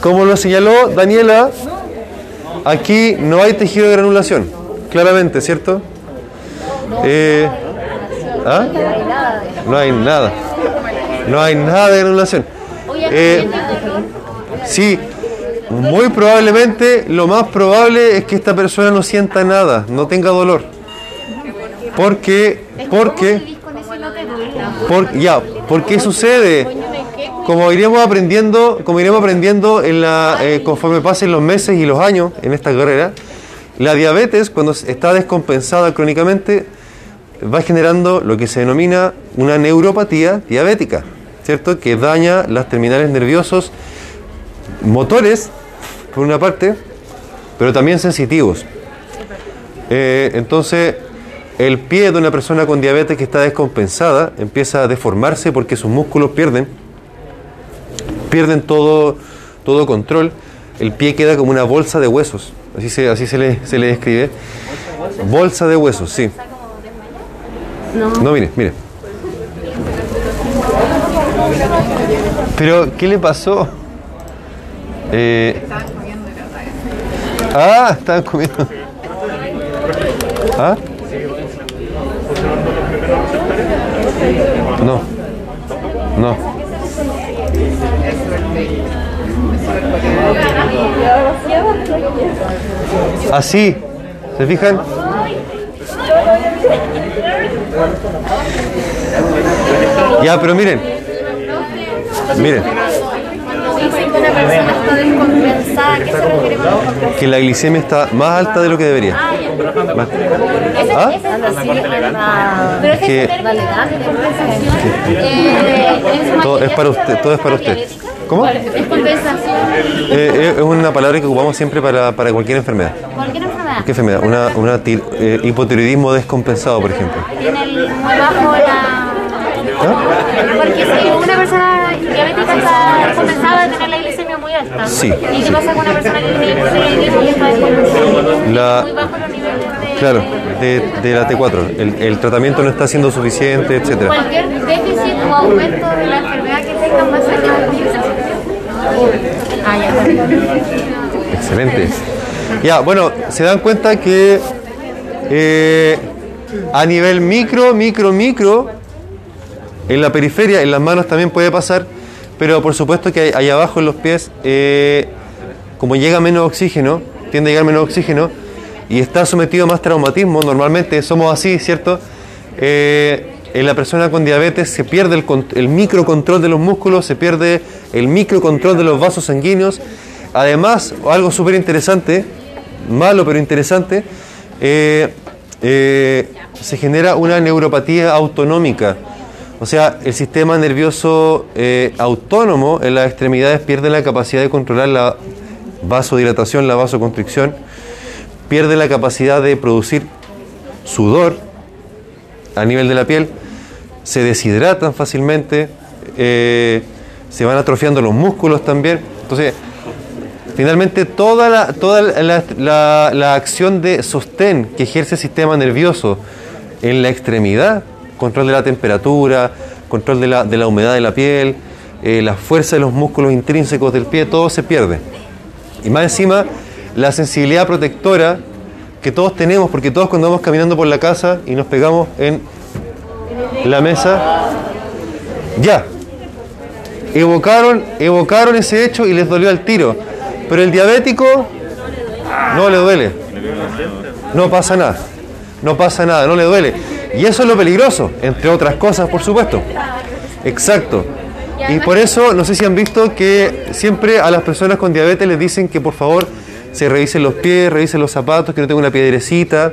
Como lo señaló Daniela, aquí no hay tejido de granulación, claramente, ¿cierto? Eh, ¿ah? No hay nada. No hay nada de granulación. Eh, sí, muy probablemente, lo más probable es que esta persona no sienta nada, no tenga dolor. Porque, porque, por, ya, ¿por qué sucede? Como iremos aprendiendo, como iremos aprendiendo en la, eh, conforme pasen los meses y los años en esta carrera, la diabetes, cuando está descompensada crónicamente, va generando lo que se denomina una neuropatía diabética, ¿cierto? Que daña las terminales nerviosos motores, por una parte, pero también sensitivos. Eh, entonces, el pie de una persona con diabetes que está descompensada empieza a deformarse porque sus músculos pierden, pierden todo, todo control. El pie queda como una bolsa de huesos, así se, así se, le, se le describe. Bolsa de huesos, sí. No, mire, mire. Pero, ¿qué le pasó? Eh, ah, estaban comiendo. ¿Ah? No. No. Así. ¿Se fijan? Ya, pero miren. Miren. Cuando dicen que una persona está descompensada, ¿a qué se refiere con descompensada? Que la glicemia está más alta de lo que debería. Ah, ya. Más- ¿Ah? es pero que Que- eh, Todo es para usted, todo es para usted. ¿Cómo? Es compensación Eh, es una palabra que ocupamos siempre para, para cualquier enfermedad. cualquier enfermedad. ¿Qué enfermedad? Una, una tir- eh, hipotiroidismo descompensado, por ejemplo. Tiene el- muy bajo la... Porque si una persona diabética está descompensada de tener la alta. Sí, ¿Y qué sí. pasa con una persona que tiene y? La-. Claro, de, de la T4. El, el tratamiento no está siendo suficiente, etcétera. Cualquier déficit o aumento de la enfermedad que tengan va a ser de compensación. Ah, ya. Excelente. Ya, bueno, se dan cuenta que eh, a nivel micro, micro, micro, en la periferia, en las manos también puede pasar, pero por supuesto que ahí abajo en los pies, eh, como llega menos oxígeno, tiende a llegar menos oxígeno y está sometido a más traumatismo, normalmente somos así, ¿cierto? Eh, en la persona con diabetes se pierde el, con- el microcontrol de los músculos, se pierde el microcontrol de los vasos sanguíneos. Además, algo súper interesante, malo pero interesante, eh, se genera una neuropatía autonómica. O sea, el sistema nervioso eh, autónomo en las extremidades pierde la capacidad de controlar la vasodilatación, la vasoconstricción, pierde la capacidad de producir sudor a nivel de la piel, se deshidratan fácilmente, eh, se van atrofiando los músculos también. Entonces, finalmente toda la, toda la, la- la acción de sostén que ejerce el sistema nervioso en la extremidad, control de la temperatura, control de la, de la humedad de la piel, eh, la fuerza de los músculos intrínsecos del pie, todo se pierde. Y más encima, la sensibilidad protectora que todos tenemos, porque todos cuando vamos caminando por la casa y nos pegamos en la mesa, ya, evocaron, evocaron ese hecho y les dolió al tiro. Pero el diabético no le duele. No pasa nada. No pasa nada, no le duele. Y eso es lo peligroso, entre otras cosas, por supuesto. Exacto. Y por eso, no sé si han visto que siempre a las personas con diabetes les dicen que por favor se revisen los pies, revisen los zapatos, que no tenga una piedrecita,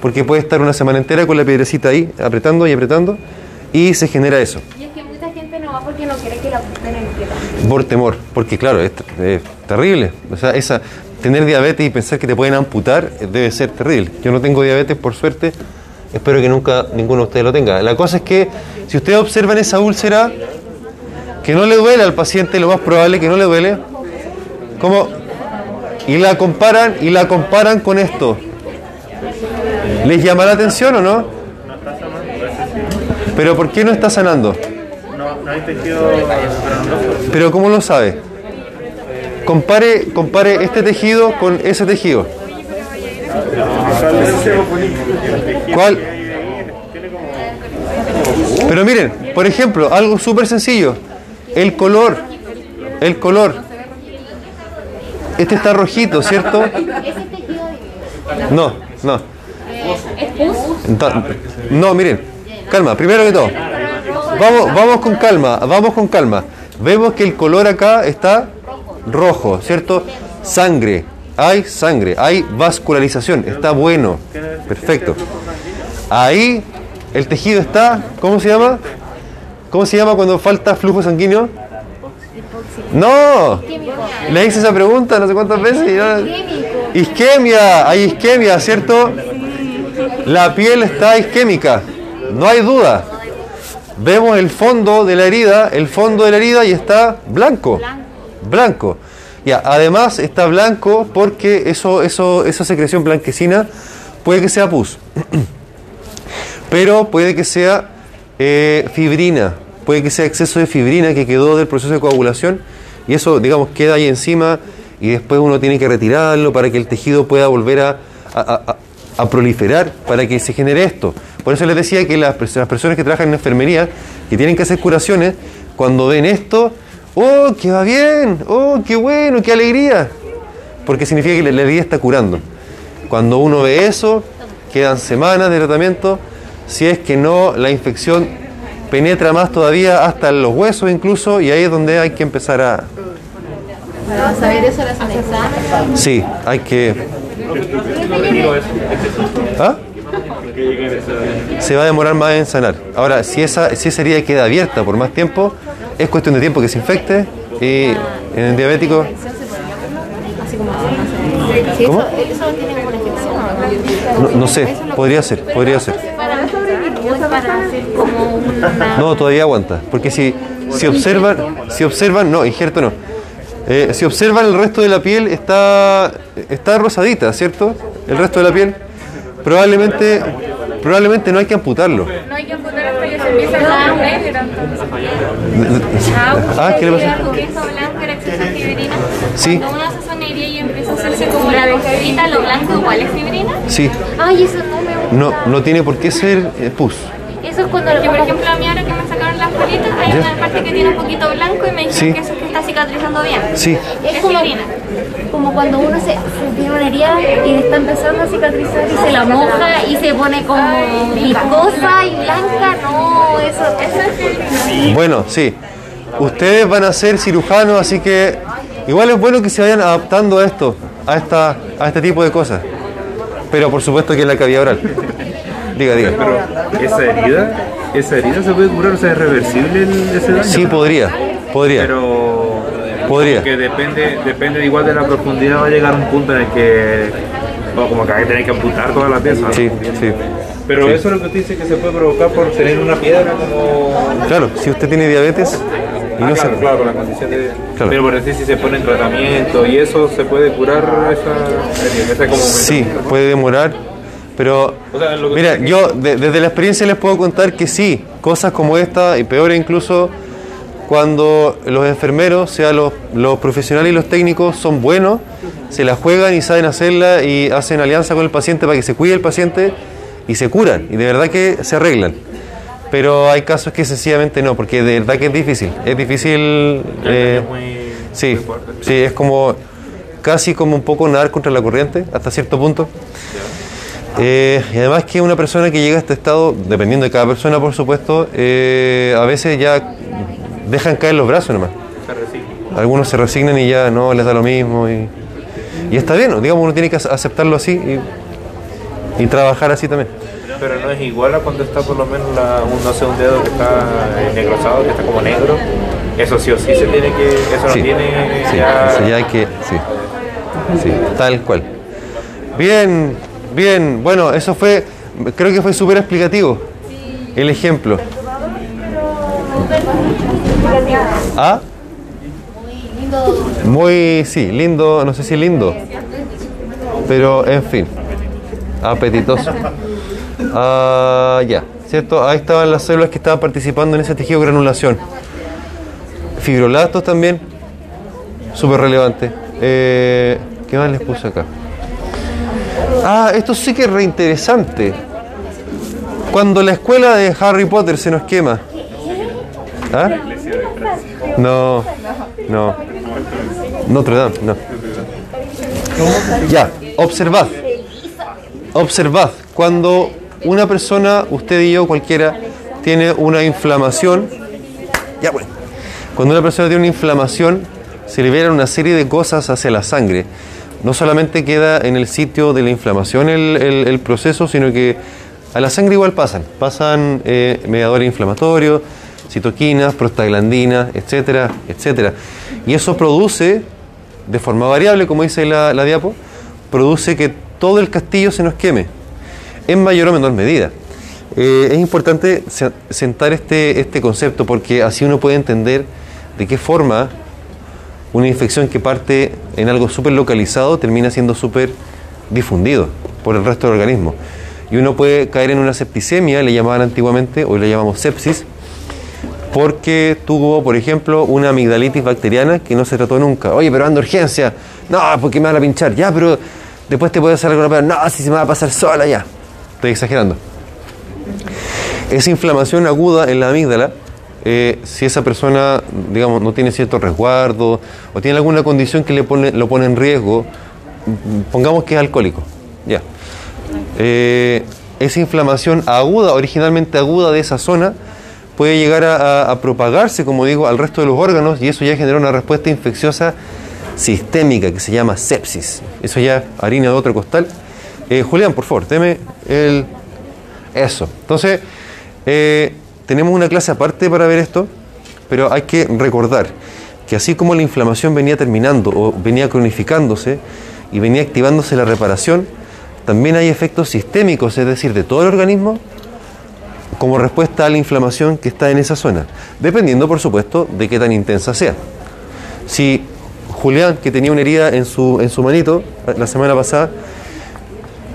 porque puede estar una semana entera con la piedrecita ahí, apretando y apretando, y se genera eso. Y es que mucha gente no va porque no quiere que la apunten en el pie también. Por temor, porque claro, es, es terrible. O sea, esa, tener diabetes y pensar que te pueden amputar eh, debe ser terrible. Yo no tengo diabetes, por suerte. Espero que nunca ninguno de ustedes lo tenga. La cosa es que si ustedes observan esa úlcera, que no le duele al paciente, lo más probable que no le duele, como y la comparan y la comparan con esto. ¿Les llama la atención o no? Pero ¿por qué no está sanando? No, hay tejido. Pero ¿cómo lo sabe? Compare, compare este tejido con ese tejido. ¿Cuál? Pero miren, por ejemplo, algo súper sencillo. El color. El color. Este está rojito, ¿cierto? No, no. No, miren. Calma, primero que todo. Vamos, vamos con calma, vamos con calma. Vemos que el color acá está rojo, ¿cierto? Sangre. Hay sangre, hay vascularización, está bueno. Perfecto. Ahí el tejido está, ¿cómo se llama? ¿Cómo se llama cuando falta flujo sanguíneo? No. Le hice esa pregunta no sé cuántas veces. y no- Isquemia, hay isquemia, ¿cierto? La piel está isquémica, no hay duda. Vemos el fondo de la herida, el fondo de la herida y está blanco. Blanco. Ya, además está blanco porque eso, eso, esa secreción blanquecina puede que sea pus. <clears throat> Pero puede que sea eh, fibrina, puede que sea exceso de fibrina que quedó del proceso de coagulación y eso, digamos, queda ahí encima y después uno tiene que retirarlo para que el tejido pueda volver a, a- a- proliferar, para que se genere esto. Por eso les decía que las, las personas que trabajan en enfermería, que tienen que hacer curaciones, cuando ven esto, ¡oh, que va bien! ¡oh, qué bueno, qué alegría! Porque significa que la herida está curando. Cuando uno ve eso, quedan semanas de tratamiento, si es que no, la infección penetra más todavía hasta los huesos incluso, y ahí es donde hay que empezar a... Para saber eso, examen. Sí, hay que... ¿Ah? Se va a demorar más en sanar. Ahora, si esa, si esa herida queda abierta por más tiempo, es cuestión de tiempo que se infecte, y en el diabético... ¿Cómo? Eso, eso tiene como una infección. ¿o no? Sé, podría ser, podría ser. No, todavía aguanta. Porque si, si observan, si observan, no, injerto no. Eh, si observan el resto de la piel está, está rosadita, ¿cierto? El resto de la piel. Probablemente, probablemente no hay que amputarlo. No hay que amputar hasta que se empiece a. Ah, ¿qué le pasa? Sí. Cuando uno hace sonería y empieza a hacerse como la fibrina, lo blanco igual es fibrina. Sí, Ay, eso no me gusta. no, no tiene por qué ser eh, pus. Eso es cuando. Porque, por ejemplo, a mí ahora que me sacaron las palitas, hay ¿Ya? una parte que tiene un poquito blanco y me dijeron Sí. que eso es que está cicatrizando bien. Sí, Es Es como, fibrina. como cuando uno se, se tiene una herida y está empezando a cicatrizar y se la moja y se pone como viscosa y blanca. No, eso, eso es bueno, sí. Ustedes van a ser cirujanos, así que igual es bueno que se vayan adaptando a esto, a, esta, a este tipo de cosas. Pero por supuesto que en la cavidad oral. Diga, diga. Pero esa herida, esa herida se puede curar, o sea, es reversible el- ese daño. Sí, podría, podría. Pero Podría. que depende, depende igual de la profundidad, va a llegar un punto en el que bueno, como que hay que tener que amputar toda la pieza. ¿no? Sí, sí. Pero Sí. eso es lo que usted dice que se puede provocar por tener una piedra como Claro, si usted tiene diabetes Ah, no se... claro, claro, la condición de... Claro. Pero por decir si se pone en tratamiento y eso se puede curar esa esa como Sí, puede demorar, pero O sea, lo que mira, yo de- desde la experiencia les puedo contar que sí, cosas como esta y peores incluso cuando los enfermeros, sea los, los profesionales y los técnicos son buenos, se la juegan y saben hacerla y hacen alianza con el paciente para que se cuide el paciente y se curan y de verdad que se arreglan. Pero hay casos que sencillamente no, porque de verdad que es difícil. Es difícil. eh, es muy- sí, muy sí, es como casi como un poco nadar contra la corriente hasta cierto punto. Eh, y además que una persona que llega a este estado, dependiendo de cada persona por supuesto, eh, a veces ya dejan caer los brazos nomás. Algunos se resignan y ya no les da lo mismo. Y, y está bien, digamos, uno tiene que ace- aceptarlo así y, y trabajar así también. Pero no es igual a cuando está por lo menos la, un, no sé, un dedo que está negrosado, que está como negro. Eso sí o sí se tiene que, eso no tiene sí, ya- eso ya hay que, sí, sí, tal cual. Bien, bien, bueno, eso fue, creo que fue súper explicativo el ejemplo. ¿Ah? Muy, sí, lindo, no sé si lindo, pero en fin, apetitoso. <laughs> Ah, ya, ¿cierto? Ahí estaban las células que estaban participando en ese tejido de granulación. Fibroblastos también, súper relevante. Eh, ¿Qué más les puse acá? Ah, esto sí que es reinteresante. Cuando la escuela de Harry Potter se nos quema. ¿Ah? No, no. Notre Dame, no. Ya, observad. Observad. Cuando una persona, usted y yo, cualquiera, tiene una inflamación. Ya, bueno. Cuando una persona tiene una inflamación, se liberan una serie de cosas hacia la sangre. No solamente queda en el sitio de la inflamación el, proceso, sino que a la sangre igual pasan. Pasan eh, mediadores inflamatorios, citoquinas, prostaglandinas, etcétera, etcétera. Y eso produce, de forma variable, como dice la, diapo, produce que todo el castillo se nos queme, en mayor o menor medida. Eh, es importante se- sentar este, este concepto porque así uno puede entender de qué forma una infección que parte en algo súper localizado termina siendo súper difundido por el resto del organismo. Y uno puede caer en una septicemia, le llamaban antiguamente, hoy le llamamos sepsis, porque tuvo, por ejemplo, una amigdalitis bacteriana que no se trató nunca. Oye, pero ando urgencia. No, porque me van a pinchar. Ya, pero después te puede hacer algo. Pero no, si se me va a pasar sola ya. Estoy exagerando. Esa inflamación aguda en la amígdala, eh, si esa persona, digamos, no tiene cierto resguardo o tiene alguna condición que le pone, lo pone en riesgo, pongamos que es alcohólico. Ya. Eh, esa inflamación aguda, originalmente aguda de esa zona, puede llegar a, propagarse, como digo, al resto de los órganos y eso ya genera una respuesta infecciosa sistémica que se llama sepsis. Eso ya harina de otro costal. Eh, Julián, por favor, deme el... Eso. Entonces, tenemos una clase aparte para ver esto, pero hay que recordar que así como la inflamación venía terminando o venía cronificándose y venía activándose la reparación, también hay efectos sistémicos, es decir, de todo el organismo, como respuesta a la inflamación que está en esa zona, dependiendo, por supuesto, de qué tan intensa sea. Si Julián, que tenía una herida en su, en su manito la semana pasada,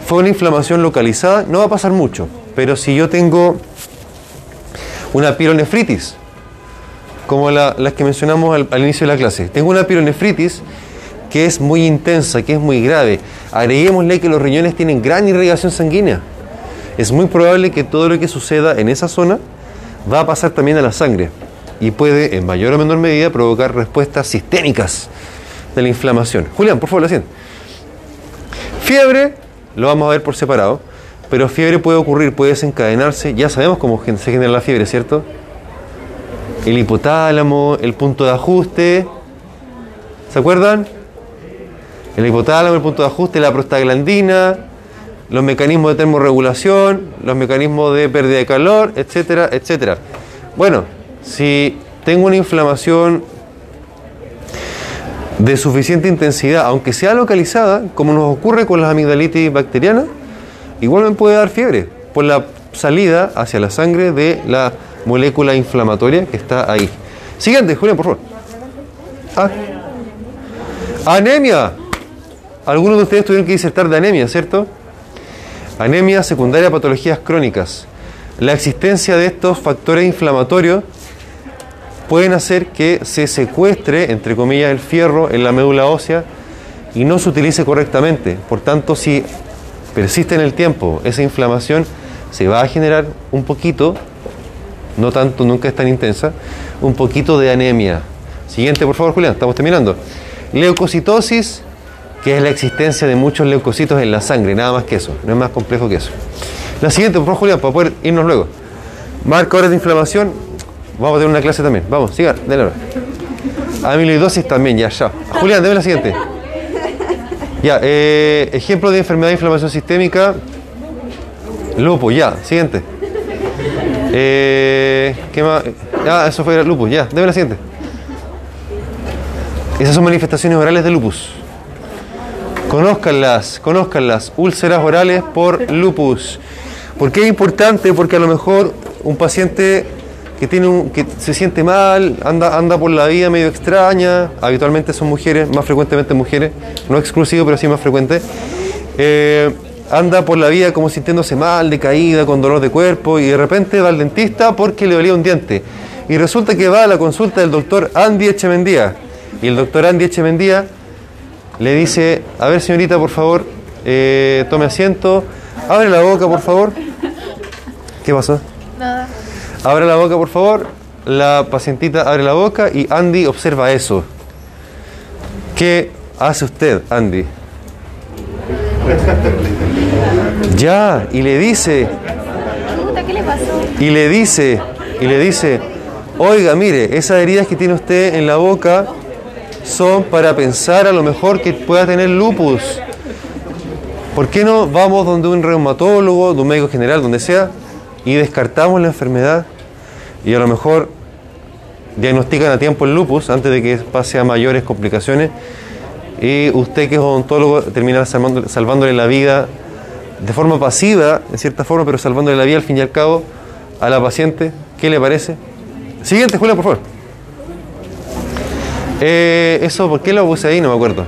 fue una inflamación localizada, no va a pasar mucho, pero si yo tengo una pielonefritis, como la, las que mencionamos al, inicio de la clase, tengo una pielonefritis que es muy intensa, que es muy grave, agreguémosle que los riñones tienen gran irrigación sanguínea, es muy probable que todo lo que suceda en esa zona va a pasar también a la sangre y puede en mayor o menor medida provocar respuestas sistémicas de la inflamación. Julián, por favor, la siguiente. Fiebre, lo vamos a ver por separado, pero fiebre puede ocurrir, puede desencadenarse, ya sabemos cómo se genera la fiebre, ¿cierto? El hipotálamo, el punto de ajuste, ¿se acuerdan? El hipotálamo, el punto de ajuste, la prostaglandina, los mecanismos de termorregulación, los mecanismos de pérdida de calor, etcétera, etcétera. Bueno, si tengo una inflamación de suficiente intensidad, aunque sea localizada, como nos ocurre con las amigdalitis bacterianas, igual me puede dar fiebre por la salida hacia la sangre de la molécula inflamatoria que está ahí. Siguiente, Julián, por favor. Ah. Anemia. Algunos de ustedes tuvieron que disertar de anemia, ¿cierto? Anemia secundaria a patologías crónicas. La existencia de estos factores inflamatorios pueden hacer que se secuestre, entre comillas, el fierro en la médula ósea y no se utilice correctamente. Por tanto, si persiste en el tiempo esa inflamación, se va a generar un poquito, no tanto, nunca es tan intensa, un poquito de anemia. Siguiente, por favor, Julián, estamos terminando. Leucocitosis, que es la existencia de muchos leucocitos en la sangre, nada más que eso, no es más complejo que eso. La siguiente, por favor, Julián, para poder irnos luego. Marcadores de inflamación, vamos a tener una clase también. Vamos, siga, denle. Amiloidosis también, ya, ya. Julián, deme la siguiente. Ya, eh, ejemplo de enfermedad de inflamación sistémica, lupus, ya, siguiente. Eh, ¿Qué más? Ah, eso fue lupus, ya, deme la siguiente. Esas son manifestaciones orales de lupus. Conózcanlas, conózcanlas. Úlceras orales por lupus. ¿Por qué es importante? Porque a lo mejor un paciente que, tiene un, se siente mal, anda, anda por la vida medio extraña, habitualmente son mujeres, más frecuentemente mujeres, no exclusivo, pero sí más frecuente, eh, anda por la vida como sintiéndose mal, decaída, con dolor de cuerpo, y de repente va al dentista porque le dolía un diente. Y resulta que va a la consulta del doctor Andy Echemendía. Y el doctor Andy Echemendía le dice, a ver señorita, por favor, eh, tome asiento, abre la boca, por favor. ¿Qué pasó? Nada. Abre la boca, por favor. La pacientita abre la boca y Andy observa eso. ¿Qué hace usted, Andy? Ya, y le dice, Puta, ¿qué le pasó? y le dice, y le dice, oiga, mire, esas heridas que tiene usted en la boca son para pensar a lo mejor que pueda tener lupus. ¿Por qué no vamos donde un reumatólogo, de un médico general, donde sea, y descartamos la enfermedad y a lo mejor diagnostican a tiempo el lupus antes de que pase a mayores complicaciones y usted que es odontólogo termina salvando- salvándole la vida de forma pasiva, en cierta forma, pero salvándole la vida al fin y al cabo a la paciente. ¿Qué le parece? Siguiente, Julia, por favor. Eh, eso, ¿por qué lo puse ahí? No me acuerdo.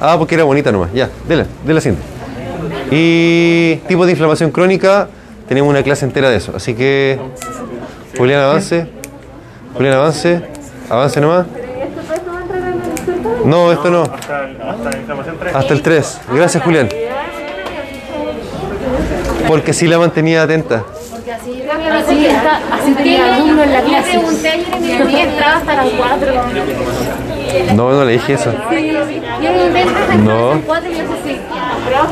Ah, porque era bonita nomás. Ya, dela, dela siguiente. Y tipo de inflamación crónica, tenemos una clase entera de eso. Así que, Julián, avance. Julián, avance. Avance nomás. No, esto no. Hasta, hasta la inflamación 3. Hasta el 3. Gracias, Julián. Porque sí la mantenía atenta. Así, está, así tenía alumno en la clase. Y entraba hasta las 4. No, no le dije eso. No. las 4 y eso sí.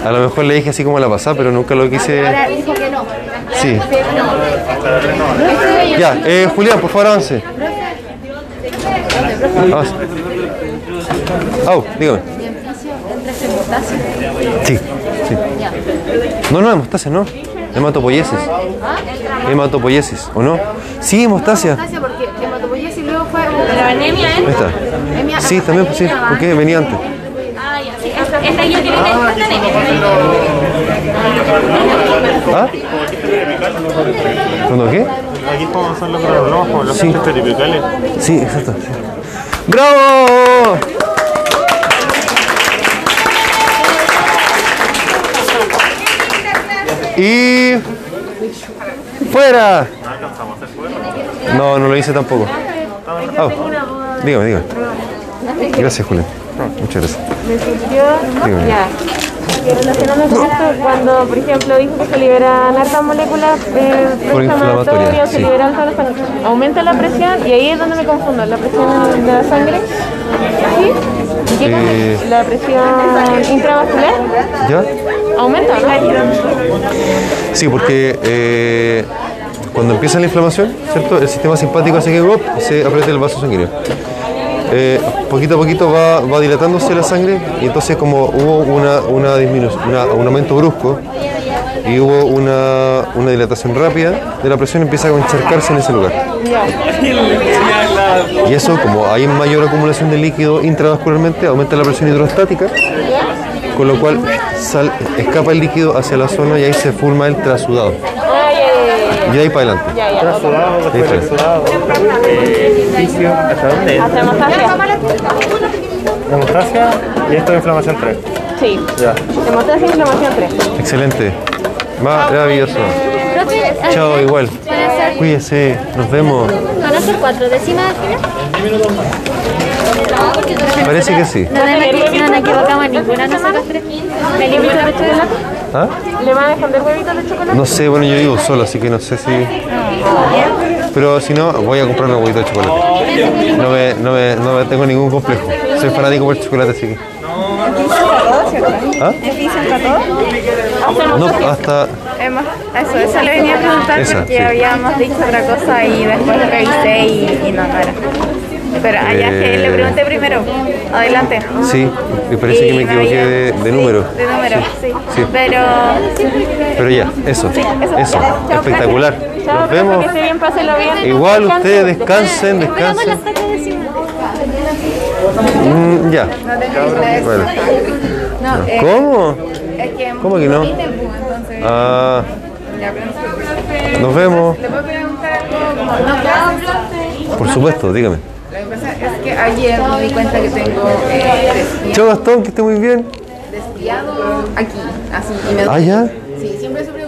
A lo mejor le dije así como la pasada, pero nunca lo quise. Ahora dijo que no. Sí. No. Ya, eh, Julián, por favor, avance. Avance. Au, dígame. Sí, sí. No, no, hemostasia, no. Hematopoiesis. Hematopoiesis, ¿o no? Sí, porque hematopoiesis luego fue La anemia Ahí es. está. Sí, también, pues sí, porque venía antes. Ah, ya, sí. Esta, ya tiene esta anemia. ¿Ah? ¿Cuándo qué? Aquí como son los como los Sí. sí. peripicales. Sí, exacto. sí. ¡Bravo! Y fuera. No, no lo hice tampoco. Oh, dígame, dígame. Gracias, Julián. Muchas gracias. Me surgió, Dígame. ya, que relacionando con esto, cuando, por ejemplo, dijo que se liberan hartas moléculas eh, se sí. libera alta la sangre, aumenta la presión y ahí es donde me confundo, la presión de la sangre, ¿sí? ¿Y qué? Eh. La presión intravascular ¿Ya? aumenta, ¿no? Sí, porque eh, cuando empieza la inflamación, ¿cierto? El sistema simpático hace que se apriete el vaso sanguíneo. Eh, poquito a poquito va, va dilatándose la sangre y entonces como hubo una, una una- un aumento brusco y hubo una, una dilatación rápida de la presión, empieza a encharcarse en ese lugar. Y eso, como hay mayor acumulación de líquido intravascularmente, aumenta la presión hidrostática, con lo cual sal- escapa el líquido hacia la zona y ahí se forma el trasudado. Ah, Y ahí para adelante. ya, después Sí. Eh, ¿hasta dónde? Hasta hemostasia. Hemostasia y esto es inflamación 3. Sí, Ya. hemostasia e inflamación 3. Excelente. Maravilloso. Chao, igual. Cuídese. Nos vemos. van a ser 4 décimas. Parece que sí. No, no, no, no equivocamos ninguna nosotros tres. ¿Ah? ¿Le van a esconder huevitos de chocolate? No sé, bueno, yo vivo solo, así que no sé si... Pero si no, voy a comprar un huevito de chocolate. No me, no me, no me tengo ningún complejo. Soy fanático por el chocolate, así que... ¿Ah? No, hasta... Eso, eso le venía a preguntar Esa, porque sí. habíamos dicho otra cosa y después lo revisé y, y no, no era. Pero allá que le Eh. pregunté primero. Adelante. Sí, me parece que me equivoqué había- de, de sí, número. De número, sí. sí. Pero Pero ya, eso. Eso. Espectacular. Chao, Nos vemos. que bien, pásenlo bien. Igual ustedes descansen, descansen. Mm, ya. Bueno. No, eh, ¿Cómo? es que ¿Cómo que no? Ah, nos vemos. ¿Le puedo preguntar algo como no Por supuesto, dígame. Pasa es que ayer me di cuenta que tengo eh, Chao Gastón, que esté muy bien. desviado aquí, así, y me Ah, ya. Sí, siempre sufrí